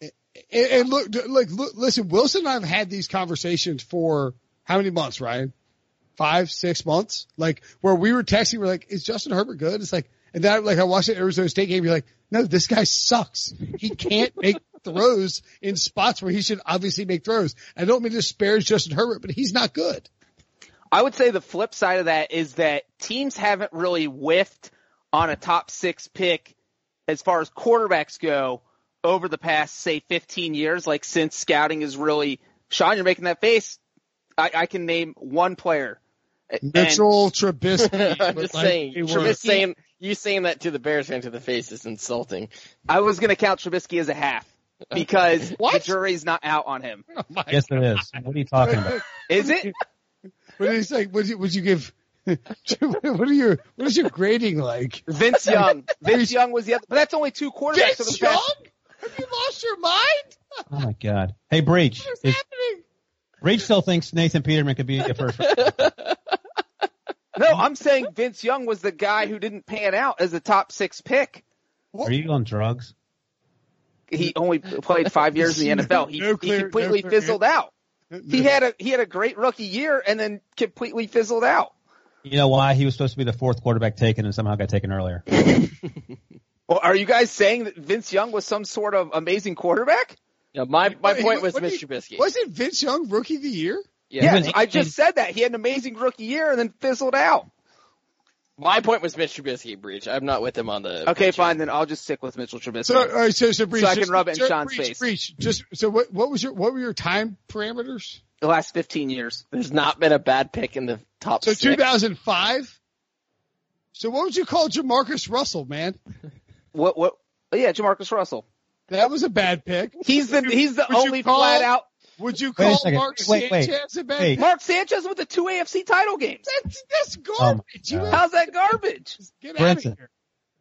And, and look, like, look, listen, Wilson and I have had these conversations for how many months, Ryan? Five, six months? Like, where we were texting, we're like, is Justin Herbert good? It's like, and then, like, I watched the Arizona State game, you're like, no, this guy sucks. He can't make throws in spots where he should obviously make throws. I don't mean to disparage Justin Herbert, but he's not good. I would say the flip side of that is that teams haven't really whiffed on a top six pick as far as quarterbacks go over the past, say, 15 years, like since scouting is really, Sean, you're making that face. I, I can name one player. And- Mitchell Trubisky. I'm just like, saying. it You're saying. You saying that to the Bears fan to the face is insulting. I was going to count Trubisky as a half because the jury's not out on him. Oh my Yes, it is. What are you talking about? Is it? What did he say? Would you, would you give? what are your what is your grading like? Vince Young. Vince Young was the other, but that's only two quarterbacks over Vince the Young? Have you lost your mind? Oh my God! Hey, Breech. What is Is, happening? Breech still thinks Nathan Peterman could be a first. No, I'm saying Vince Young was the guy who didn't pan out as a top six pick. Are you on drugs? He only played five years in the NFL. He, No clear- he completely no clear- fizzled out. He had a he had a great rookie year and then completely fizzled out. You know why he was supposed to be the fourth quarterback taken and somehow got taken earlier? Well, are you guys saying that Vince Young was some sort of amazing quarterback? Yeah, my my Wait, point what- was Mr. Mitch Trubisky. Wasn't Vince Young rookie of the year? Yeah. Yes, was I just said that. He had an amazing rookie year and then fizzled out. My point was Mitch Trubisky, Breech. I'm not with him on the. Okay, fine, then I'll just stick with Mitchell Trubisky. So, all right, so, so, Breech, So I can just- rub it in just- Sean's Breech, face. Breech, just so what? What was your what were your time parameters? the last 15 years. There's not been a bad pick in the top So six. 2005. So what would you call Jamarcus Russell, man? What what? oh, yeah, Jamarcus Russell. That was a bad pick. He's the he's the Would only call- flat out. Would you call second. Mark Wait, wait. Sanchez a bad Wait. Mark Sanchez with the two AFC title games. That's, that's garbage. You God. How's that garbage? Get out of here.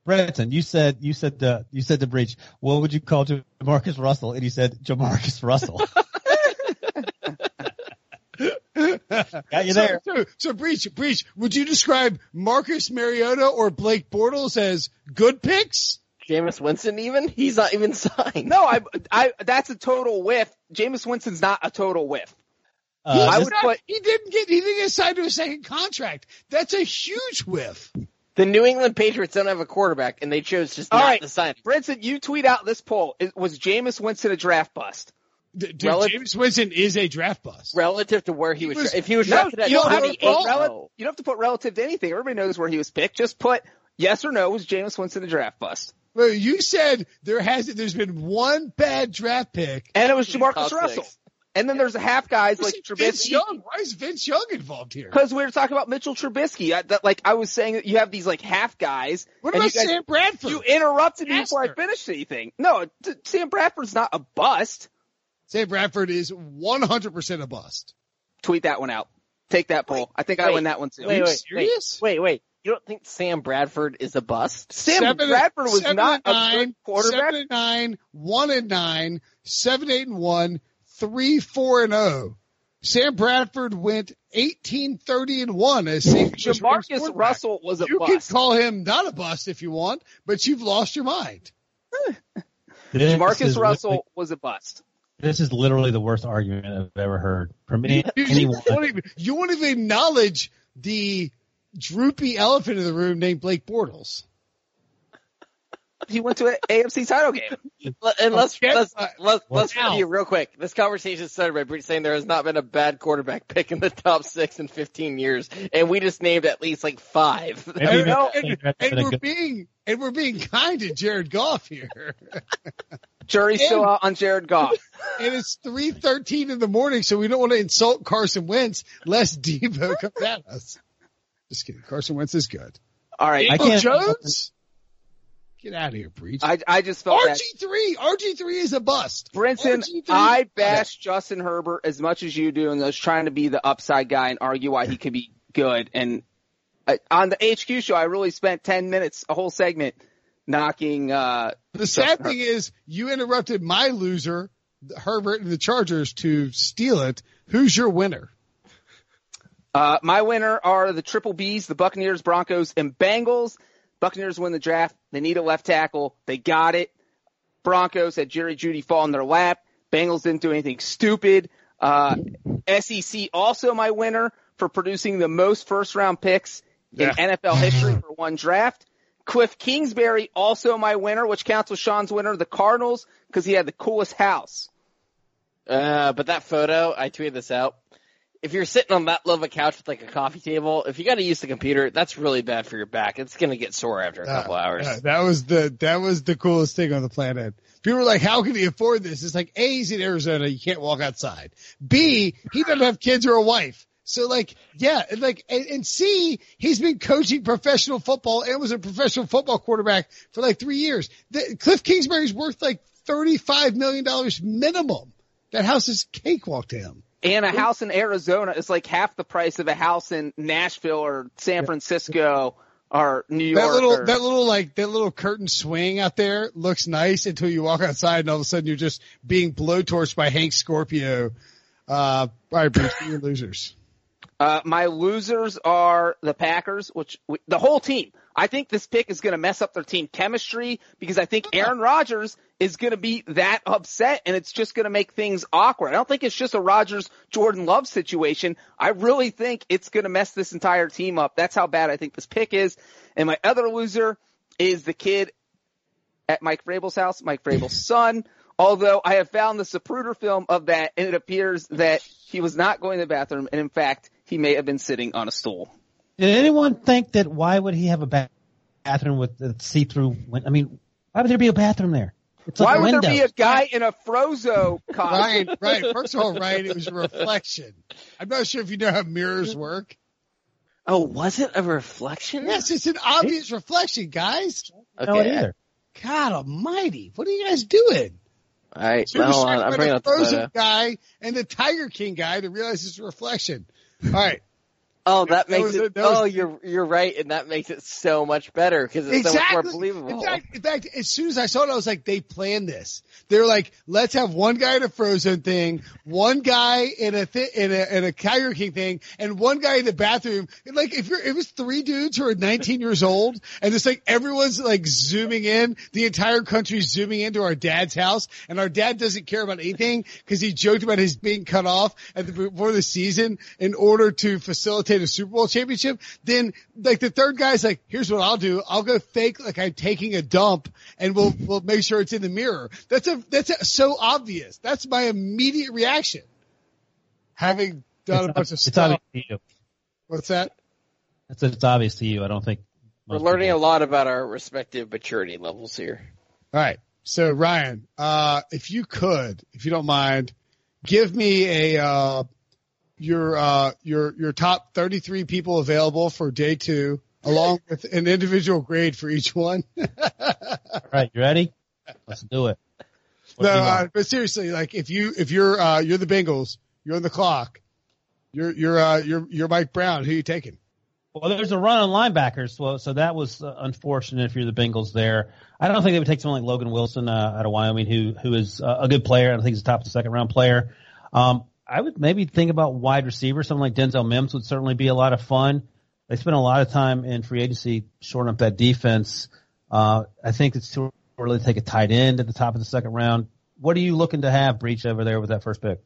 Brinson, you said you said uh, you said to Breech, what would you call Jamarcus Russell? And he said Jamarcus Russell. Got you there. So, so, so Breech, Breech, would you describe Marcus Mariota or Blake Bortles as good picks? Jameis Winston, even he's not even signed. No, I I that's a total whiff. Jameis Winston's not a total whiff. He, Uh, I did would not- put- he didn't get he didn't get signed to a second contract. That's a huge whiff. The New England Patriots don't have a quarterback, and they chose just All not right. to sign him. Brinson, you tweet out this poll. Is- Was Jameis Winston a draft bust? D- Dude, Relative- James Winston is a draft bust. Relative to where he, He was, was- if he was No, drafted at you don't, have to put rel- you don't have to put relative to anything. Everybody knows where he was picked. Just put yes or no. Was Jameis Winston a draft bust? Well, you said there has there's been one bad draft pick. And it was Top Jamarcus six. Russell. And then there's a half guys like Vince Trubisky. Young. Why is Vince Young involved here? Because we were talking about Mitchell Trubisky. I, that, like I was saying, that you have these like half guys. What about guys- Sam Bradford? You interrupted me before I finished anything. No, t- Sam Bradford's not a bust. Sam Bradford is 100% a bust. Tweet that one out. Take that poll. I think I win that one too. Wait, you wait, serious? Wait, wait, wait. You don't think Sam Bradford is a bust? Sam Seven- Bradford was seven not and a good quarterback. Seven and nine, one and nine, seven, eight and one, three, four and oh. Sam Bradford went 18, 30 and one as St. Louis Jamarcus. Russell was a bust. You can call him not a bust if you want, but you've lost your mind. this Jamarcus Russell literally- was a bust. This is literally the worst argument I've ever heard from any, You, you anyone. won't even, you won't even acknowledge the droopy elephant in the room named Blake Bortles. He went to an AFC title game. Let- And let's Okay. let's let's let's wow. review real quick. This conversation started by Bree saying there has not been a bad quarterback pick in the top six in 15 years, and we just named at least like five. Maybe And, and- and we're good- being and we're being kind to Jared Goff here. Jury's still out on Jared Goff. and it's three thirteen in the morning, so we don't want to insult Carson Wentz lest Debo comes at us. Just kidding. Carson Wentz is good. All right. I can't- Jones, get out of here, Breech. I, I just felt that. RG three, RG three is a bust. Brinson, RG3 I bash Justin Herbert as much as you do and I was trying to be the upside guy and argue why he could be good. And uh, on the HQ show, I really spent 10 minutes, a whole segment, knocking, uh, The sad thing is, you interrupted my loser, Herbert and the Chargers, to steal it. Who's your winner? Uh, my winner are the Triple Bs, the Buccaneers, Broncos, and Bengals. Buccaneers win the draft. They need a left tackle. They got it. Broncos had Jerry Jeudy fall in their lap. Bengals didn't do anything stupid. Uh, SEC also my winner for producing the most first round picks in Yeah. NFL history for one draft. Cliff Kingsbury also my winner, which counts with Sean's winner, the Cardinals, because he had the coolest house. Uh, but that photo, I tweeted this out. If you're sitting on that low of a couch with like a coffee table, if you got to use the computer, that's really bad for your back. It's gonna get sore after a couple Uh, hours. uh, that was the that was the coolest thing on the planet. People were like, "How can he afford this?" It's like, A, he's in Arizona, you can't walk outside. B, he doesn't have kids or a wife. So like, yeah, and like, and, and C, he's been coaching professional football and was a professional football quarterback for like three years. The, Cliff Kingsbury's worth like thirty-five million dollars minimum. That house is cakewalk to him. And a house in Arizona is like half the price of a house in Nashville or San Francisco or New York. That little, or- that little like that little curtain swing out there looks nice until you walk outside and all of a sudden you're just being blowtorched by Hank Scorpio. Uh, all right, Bruce, you're losers. Uh, my losers are the Packers, which we, the whole team. I think this pick is going to mess up their team chemistry because I think Aaron Rodgers is going to be that upset and it's just going to make things awkward. I don't think it's just a Rodgers Jordan Love situation. I really think it's going to mess this entire team up. That's how bad I think this pick is. And my other loser is the kid at Mike Vrabel's house, Mike Vrabel's son. Although I have found the Zapruder film of that, and it appears that he was not going to the bathroom, and in fact, he may have been sitting on a stool. Did anyone think that why would he have a bathroom with a see-through? Win- I mean, why would there be a bathroom there? It's like Why would there be a guy in a Frozo costume? Ryan, right. First of all, Ryan, it was a reflection. I'm not sure if you know how mirrors work. Oh, was it a reflection? Yes, it's an obvious reflection, guys. I don't know it Okay. either. God almighty. What are you guys doing? All right, Too hold I'm bringing the up the Frozen guy and the Tiger King guy to realize it's a reflection. All right. Oh, that makes was- it. that was- oh, you're you're right, and that makes it so much better because it's so much more believable. In fact, in fact, as soon as I saw it, I was like, they planned this. They're like, let's have one guy in a Frozen thing, one guy in a thi- in a in a Tiger King thing, and one guy in the bathroom. And like, if you're if it's three dudes who are 19 years old, and it's like everyone's like zooming in, the entire country's zooming into our dad's house, and our dad doesn't care about anything because he joked about his being cut off at the before the season in order to facilitate a Super Bowl championship. Then like the third guy's like, here's what I'll do. I'll go fake like I'm taking a dump and we'll, we'll make sure it's in the mirror. That's a, that's a, so obvious. That's my immediate reaction. Having done a It's, bunch of it's stuff. obvious to you. What's that? It's, it's obvious to you. I don't think We're most learning a lot about our respective maturity levels here. All right. So Ryan, uh, if you could, if you don't mind, give me a, uh, your, uh, your, your top 33 people available for day two, along with an individual grade for each one. All right, you ready? Let's do it. What No, do uh, but seriously, like if you if you're uh you're the Bengals, you're on the clock. You're you're uh you're you're Mike Brown. Who you taking? Well, there's a run on linebackers, so, so that was uh, unfortunate if you're the Bengals there. I don't think they would take someone like Logan Wilson uh, out of Wyoming, who who is uh, a good player. I think he's a top of the second round player. Um, I would maybe think about wide receiver. Someone like Denzel Mims would certainly be a lot of fun. They spent a lot of time in free agency shoring up that defense. Uh, I think it's too early to take a tight end at the top of the second round. What are you looking to have Breech over there with that first pick?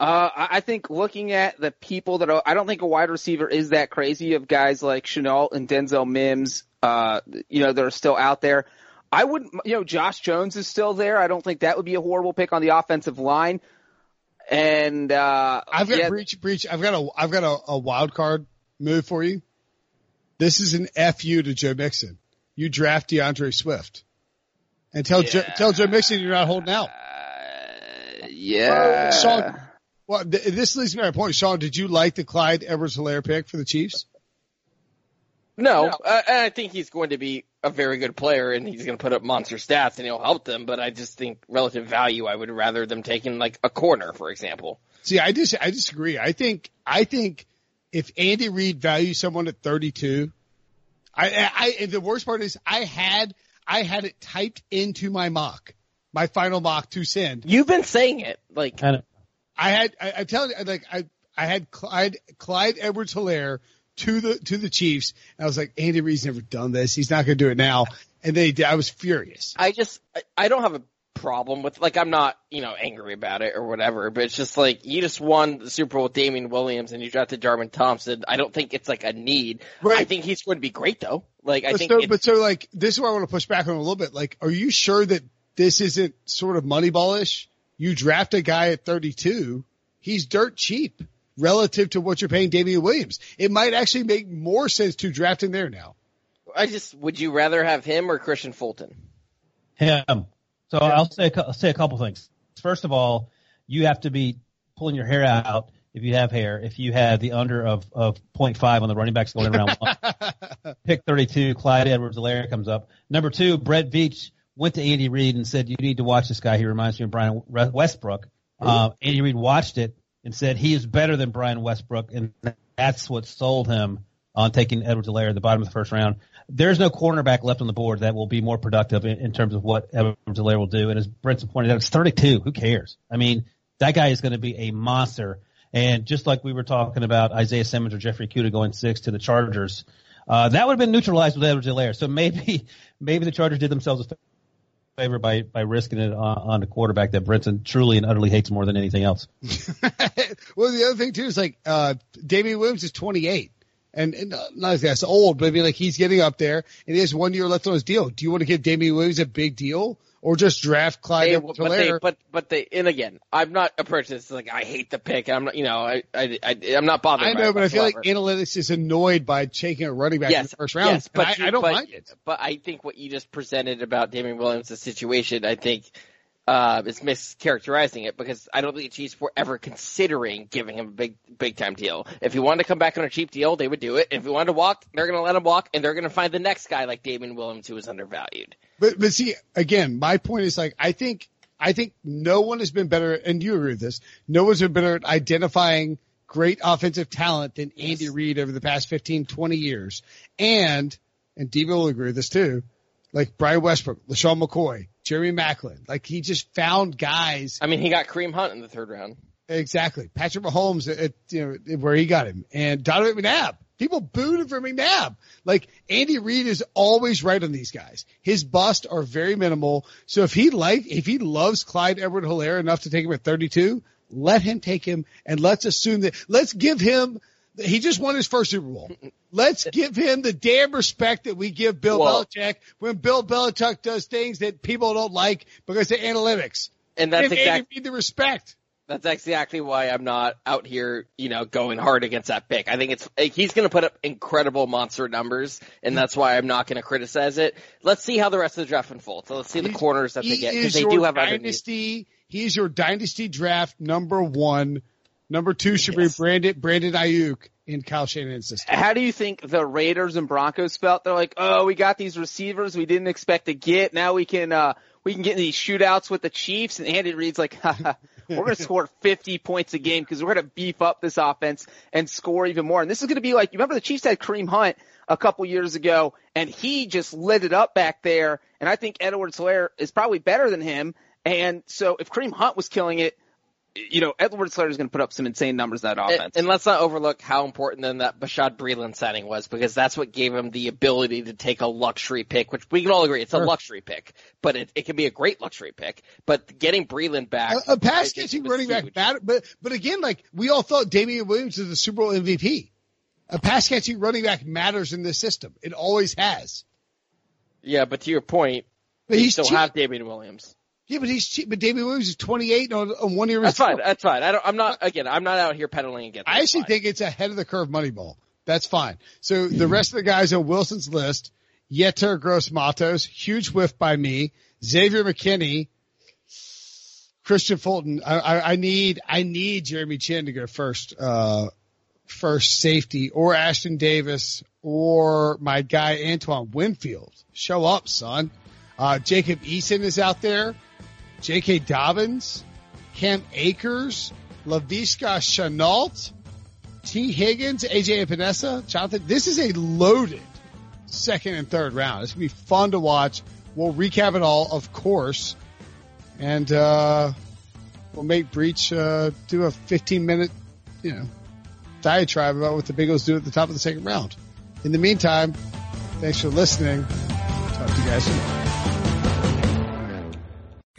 Uh, I think looking at the people that are, I don't think a wide receiver is that crazy of guys like Shenault and Denzel Mims, uh, you know, that are still out there. I wouldn't, you know, Josh Jones is still there. I don't think that would be a horrible pick on the offensive line. And, uh, I've got yeah, Breech Breech. I've got a I've got a, a wild card move for you. This is an fu to Joe Mixon. You draft D'Andre Swift, and tell Joe, tell Joe Mixon you're not holding out. yeah. Sean, well, th- this leads me to my point. Sean, did you like the Clyde Edwards-Helaire pick for the Chiefs? No, No. Uh, and I think he's going to be a very good player, and he's going to put up monster stats, and he'll help them. But I just think relative value, I would rather them taking like a corner, for example. See, I dis I disagree. I think I think if Andy Reid values someone at 32, I, I, I and the worst part is I had I had it typed into my mock, my final mock to send. You've been saying it, like Kind of. I had I, I'm telling you, like I I had Clyde Clyde Edwards Helaire to the to the Chiefs. And I was like, Andy Reid's never done this. He's not going to do it now. And they did. I was furious. I just I, I don't have a problem with like I'm not you know angry about it or whatever, but it's just like you just won the Super Bowl with Damien Williams and you drafted Jarman Thompson. I don't think it's like a need. Right. I think he's going to be great though. Like I But think so, but so like this is where I want to push back on a little bit. Like, are you sure that this isn't sort of moneyballish? You draft a guy at 32, he's dirt cheap relative to what you're paying Damien Williams. It might actually make more sense to draft him there now. I just would you rather have him or Kristian Fulton? Him. So I'll say a, cou- I'll say a couple things. First of all, you have to be pulling your hair out if you have hair. If you have the under of of 0.5 on the running backs going around one, pick 32. Clyde Edwards-Helaire comes up. Number two, Brett Veach went to Andy Reid and said, "You need to watch this guy. He reminds me of Brian Westbrook." Uh, Andy Reid watched it and said he is better than Brian Westbrook, and that's what sold him on taking Edwards-Helaire at the bottom of the first round. There's no cornerback left on the board that will be more productive in, in terms of what Edwards-Helaire will do. And as Brinson pointed out, it's 32. Who cares? I mean, that guy is going to be a monster. And just like we were talking about Isaiah Simmons or Jeff Okudah going six to the Chargers, uh, that would have been neutralized with Edwards-Helaire. So maybe, maybe the Chargers did themselves a favor by, by risking it on, on the quarterback that Brinson truly and utterly hates more than anything else. well, the other thing too is like, uh, Damien Williams is 28. And, and uh, not that's old, but I mean, like he's getting up there and he has one year left on his deal. Do you want to give Damien Williams a big deal or just draft Clyde They, but they, but but they, and again, I'm not approaching this like I hate the pick. I'm not, you know, I, I, I am not bothered. I know, but I feel like analytics is annoyed by taking a running back in the first round. Yes, but I, you- I don't but, mind it. But I think what you just presented about Damien Williams' situation, I think, uh, is mischaracterizing it because I don't think the Chiefs were ever considering giving him a big, big time deal. If he wanted to come back on a cheap deal, they would do it. If he wanted to walk, they're going to let him walk, and they're going to find the next guy like Damien Williams who is undervalued. But but see, again, my point is like I think I think no one has been better, and you agree with this. No one's been better at identifying great offensive talent than Andy Reid over the past 15, 20 years. And, and Debo will agree with this too, like Brian Westbrook, LeSean McCoy, Jeremy Maclin. Like he just found guys. I mean, he got Kareem Hunt in the third round. Exactly. Patrick Mahomes uh, at, you know, where he got him and Donovan McNabb. People booed him for McNabb. Like Andy Reid is always right on these guys. His bust are very minimal. So if he like, if he loves Clyde Edward Helaire enough to take him at 32, let him take him and let's assume that, let's give him, he just won his first Super Bowl. Let's give him the damn respect that we give Bill Well- Belichick when Bill Belichick does things that people don't like because of analytics. And that's exactly the respect. That's exactly why I'm not out here, you know, going hard against that pick. I think it's he's going to put up incredible monster numbers, and that's why I'm not going to criticize it. Let's see how the rest of the draft unfolds. So let's see the He's- corners that they get because they do have dynasty. He's your dynasty draft number one. Number two should Yes. be Brandon Brandon Aiyuk in Kyle Shanahan's system. How do you think the Raiders and Broncos felt? They're like, oh, we got these receivers we didn't expect to get. Now we can, uh, we can get in these shootouts with the Chiefs. And Andy Reid's like, Haha, we're going to score 50 points a game because we're going to beef up this offense and score even more. And this is going to be like, you remember the Chiefs had Kareem Hunt a couple years ago and he just lit it up back there. And I think Edwards Helaire is probably better than him. And so if Kareem Hunt was killing it, you know, Edward Helaire is going to put up some insane numbers in that And, offense. and let's not overlook how important then that Bashad Breeland signing was because that's what gave him the ability to take a luxury pick, which we can all agree it's a Sure. luxury pick, but it, it can be a great luxury pick. But getting Breeland back, A, a I pass catching was running back huge. matter, but but again, like we all thought, Damien Williams is the Super Bowl MVP. A pass catching running back matters in this system. It always has. Yeah, but to your point, But you he's still cheap. have Damien Williams. Yeah, but he's cheap. But Damien Williams is 28 on, on one year. That's fine. That's fine. I don't, I'm not again. I'm not out here peddling against. I actually Fine. think it's ahead of the curve Moneyball. That's fine. So the rest of the guys on Wilson's list, Yetur Gross Matos, huge whiff by me, Xavier McKinney, Kristian Fulton. I, I, I need, I need Jeremy Chinn to go first, uh, first safety or Ashtyn Davis or my guy Antoine Winfield. Show up, son. Uh, Jacob Eason is out there. J.K. Dobbins, Cam Akers, Laviska Shenault, Tee Higgins, AJ Epenesa, Jonathan. This is a loaded second and third round. It's gonna be fun to watch. We'll recap it all, of course, and uh, we'll make Breech uh, do a 15 minute, you know, diatribe about what the Bengals do at the top of the second round. In the meantime, thanks for listening. Talk to you guys soon.